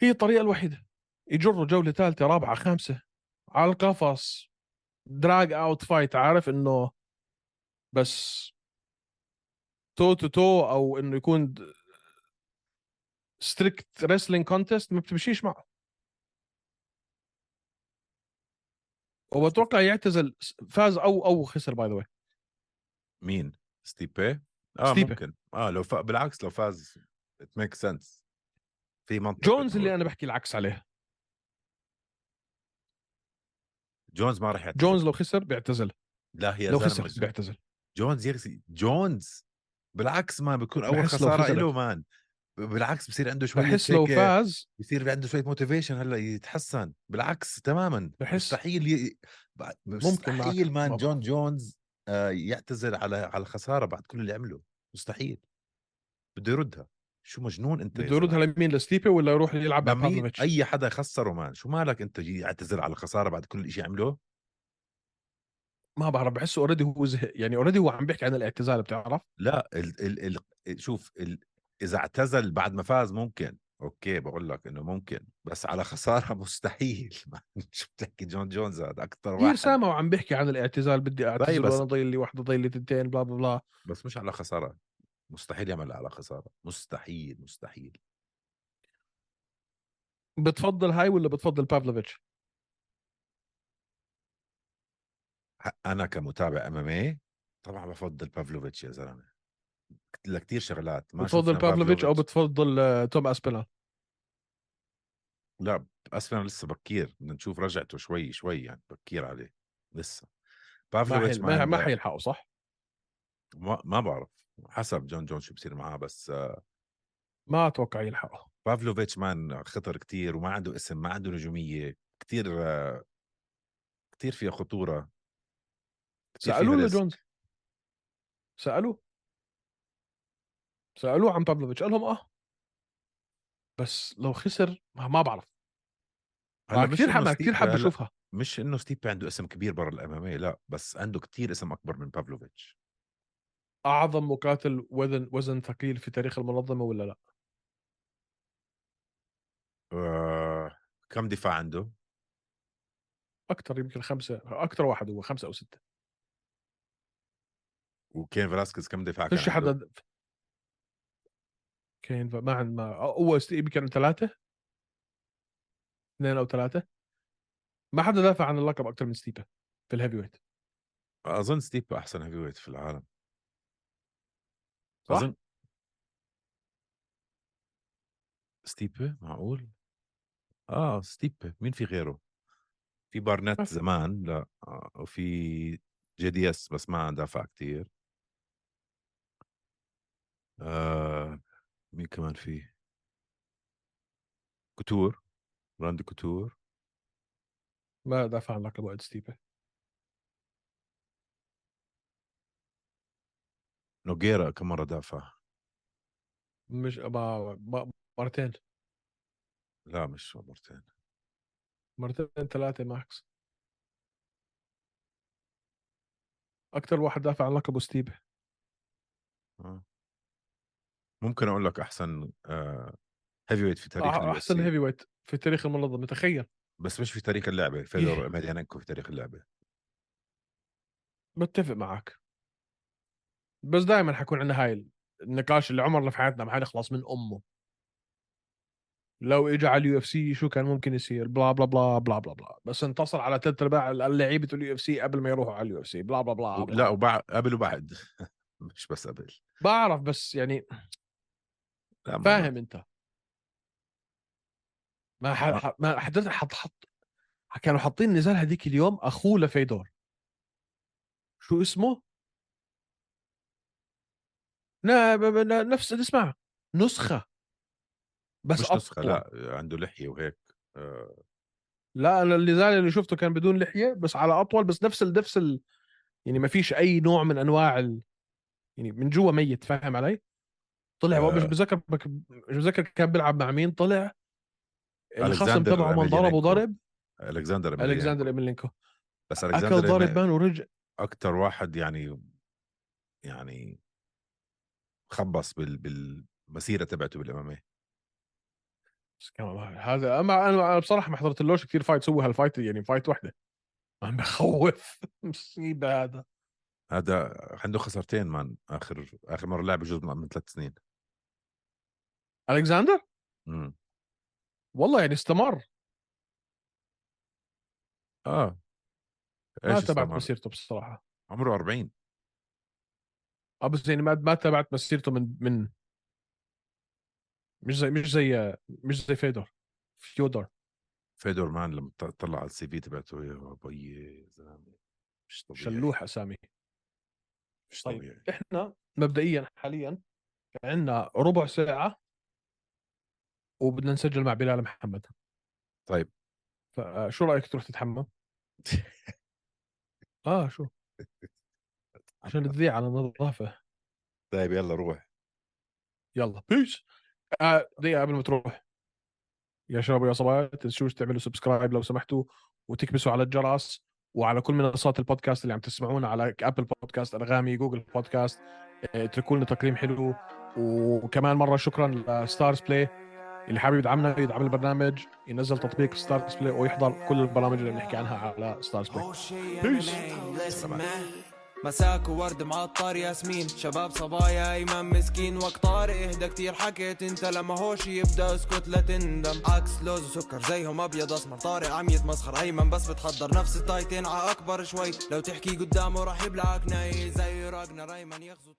هي الطريقة الوحيدة. يجروا جولة ثالثة رابعة خامسة. على القفص. drag out fight عارف إنه بس تو تو تو أو إنه يكون strict wrestling contest ما بتمشيش معه. وبتوقع يعتزل فاز أو أو خسر by the way مين؟ ستيبي؟ آه ستيبي. ممكن. آه لو ف... بالعكس لو فاز it makes sense في منطقه جونز اللي أنا بحكي العكس عليه جونز ما راح يعتزل. جونز لو خسر بيعتزل. لا يا لو خسر بيعتزل. جونز يغسي جونز! بالعكس ما بيكون أول خسارة. له man. بالعكس بصير عنده شوية بحس لو فاز بصير عنده شوية motivation هلأ يتحسن بالعكس تماما. بحس- مستحيل ي... ممكن. مستحيل man ما جون جونز يعتزل على على خسارة بعد كل اللي عمله. مستحيل. بده يردها. شو مجنون أنت بده يردها. لمين؟ لستيبي ولا يروح يلعب مع أي حدا خسره man شو مالك أنت جي يعتزل على خسارة بعد كل شيء عمله؟ ما بعرف بحسه already هو زهق. يعني already هو عم بيحكي عن الاعتزال بتعرف؟ لا ال ال ال شوف ال إذا اعتزل بعد ما فاز ممكن. okay بقول لك إنه ممكن. بس على خسارة مستحيل. شو بتحكي؟ جون جونز هذا أكثر كثير واحد. سامع وعم بيحكي عن الاعتزال بدي أعتزل بس- وأنا ضايل لي واحدة ضايل لي تنتين blah blah blah. بس مش على خسارة. مستحيل يعمل على خسارة. مستحيل مستحيل. بتفضل هاي ولا بتفضل بافلوفيتش؟ أنا كمتابع إم طبعا بفضل بافلوفيتش يا زلمة. لكثير شغلات ما بتفضل بافلوفيتش أو بتفضل آه، توم اسبينال لا اسبينال لسه بكير بدنا نشوف رجعته شوي شوي يعني بكير عليه لسه. ما بافلوفيتش. ما, ما عنده- حيلحقوا صح؟ ما, ما بعرف حسب جون جون شو بصير معاه بس آه، ما أتوقع يلحقوا بافلوفيتش man خطر كتير وما عنده اسم ما عنده نجومية كتير آه، كتير فيها خطورة كتير سألوه. لجونز. سألوه؟ سألوه عن بافلوفيتش قال لهم آه. بس لو خسر ما, ما بعرف. مش كثير ستيب- كثير هلا أشوفها. مش إنه ستيبي عنده اسم كبير برا ال MMA لا بس عنده كتير اسم أكبر من بافلوفيتش أعظم مقاتل وزن وزن ثقيل في تاريخ المنظمة ولا لا؟ آه، كم دفاع عنده؟ أكثر يمكن خمسة أكثر واحد هو خمسة أو ستة. وكين فلاسكيز كم دفاع كان فيش حدا كين ما عند ما هو ستيبي كان ثلاثة؟ اثنين أو ثلاثة؟ ما حدا دافع عن اللقب أكثر من ستيبي في ال heavyweight أظن ستيبي أحسن heavyweight في العالم. صح؟ أظن. ستيبي معقول؟ آه ستيبي مين في غيره؟ في بارنيت. زمان لا. آه. وفي JDS بس ما دافع كتير. آه. مين كمان في كوتور؟ راندي كوتور؟ ما دافع عن اللقب وقت ستيبي نوغيرا كم مرة دافع؟ مش ما مرتين. لا مش مرتين. مرتين ثلاثة max. أكثر واحد دافع عن لقبه ستيبي آه. ممكن أقول لك أحسن آه. heavyweight في تاريخ أح- أحسن. هيفي ويت في تاريخ المنظمة تخيل. بس مش في تاريخ اللعبة فيدور ايميليانينكو في تاريخ اللعبة. بتفق معك بس دائما حيكون عندنا هاي النقاش اللي عمرنا في حياتنا ما حنخلص من أمه. لو اجى على ال UFC شو كان ممكن يصير؟ blah blah blah blah blah blah. بس انتصر على ثلاث ارباع اللعيبة ال UFC قبل ما يروحوا على ال UFC blah blah blah, blah. لا وبعد قبل وبعد مش بس قبل بعرف بس يعني فاهم أنت ما ح... ما حضرتك حط حط كانوا حاطين نزال هذيك اليوم أخوه لفيدور شو اسمه؟ لا ب- ب- لا، نفس اسمع نسخة بس مش نسخة. لا عنده لحية وهيك آه. لا النزال اللي شفته كان بدون لحية بس على أطول بس نفس نفس ال يعني ما فيش أي نوع من أنواع ال يعني من جوا ميت فاهم علي؟ طلع آه. مش بتذكر بك- مش بتذكر كان بيلعب مع مين طلع الخصم تبعه من ضربه. ضرب ألكسندر الكسندر ألكسندر ايميلينكو بس أكل الكسندر ضرب إيمي- مان ورجع أكثر واحد يعني يعني خبص بال بالمسيرة تبعته بال MMA بس كمان هذا أما أنا بصراحة ما حضرتلوش كثير fight سوى هال fight يعني fight وحده عم بخوف. مصيبة هذا. هذا عنده خسارتين man آخر آخر مرة لعب من من ثلاث سنين. الكساندر إمم. والله يعني استمر. آه. ما إيش استمر؟ مسيرته بصراحة. عمره 40 آه بس يعني ما ما تبعت مسيرته من من مش زي مش زي مش زي فيدور. فيودور. فيدور man لما ط- طلع على ال CV تبعته يا بي يا زلمة. مش طبيعي. شلوح أسامي. مش طيب. طبيعي. إحنا مبدئيا حاليا عندنا ربع ساعة وبدنا نسجل مع بلال محمد. طيب. فشو رأيك تروح تتحمم؟ آه شو؟ عشان تذيع على نظافه طيب يلا روح. يلا. Peace! آه دقيقة قبل ما تروح. يا شباب ويا صبايا تنسوش تعملوا subscribe لو سمحتوا وتكبسوا على الجرس وعلى كل منصات البودكاست اللي عم تسمعونا على Apple Podcast أنغامي Google Podcast آه، اتركوا لنا تقييم حلو. وكمان مرة شكرا لستارز بلاي اللي حابب يدعمنا يدعم البرنامج ينزل تطبيق ستارز بلاي ويحضر كل البرامج اللي بنحكي عنها على ستارز بلاي مساك وورد معطر ياسمين. شباب صبايا ايمن مسكين. وقت طارق إهدى كتير. حكيت أنت لما هوشي يبدأ اسكت لا تندم. عكس لوز وسكر زيهم أبيض أسمر. طارق عم يتمسخر. أيمن بس بتحضر نفس التايتين. ع أكبر شوي. لو تحكي قدامه راح يبلعك ناي. زي راجنر أيمن يغزو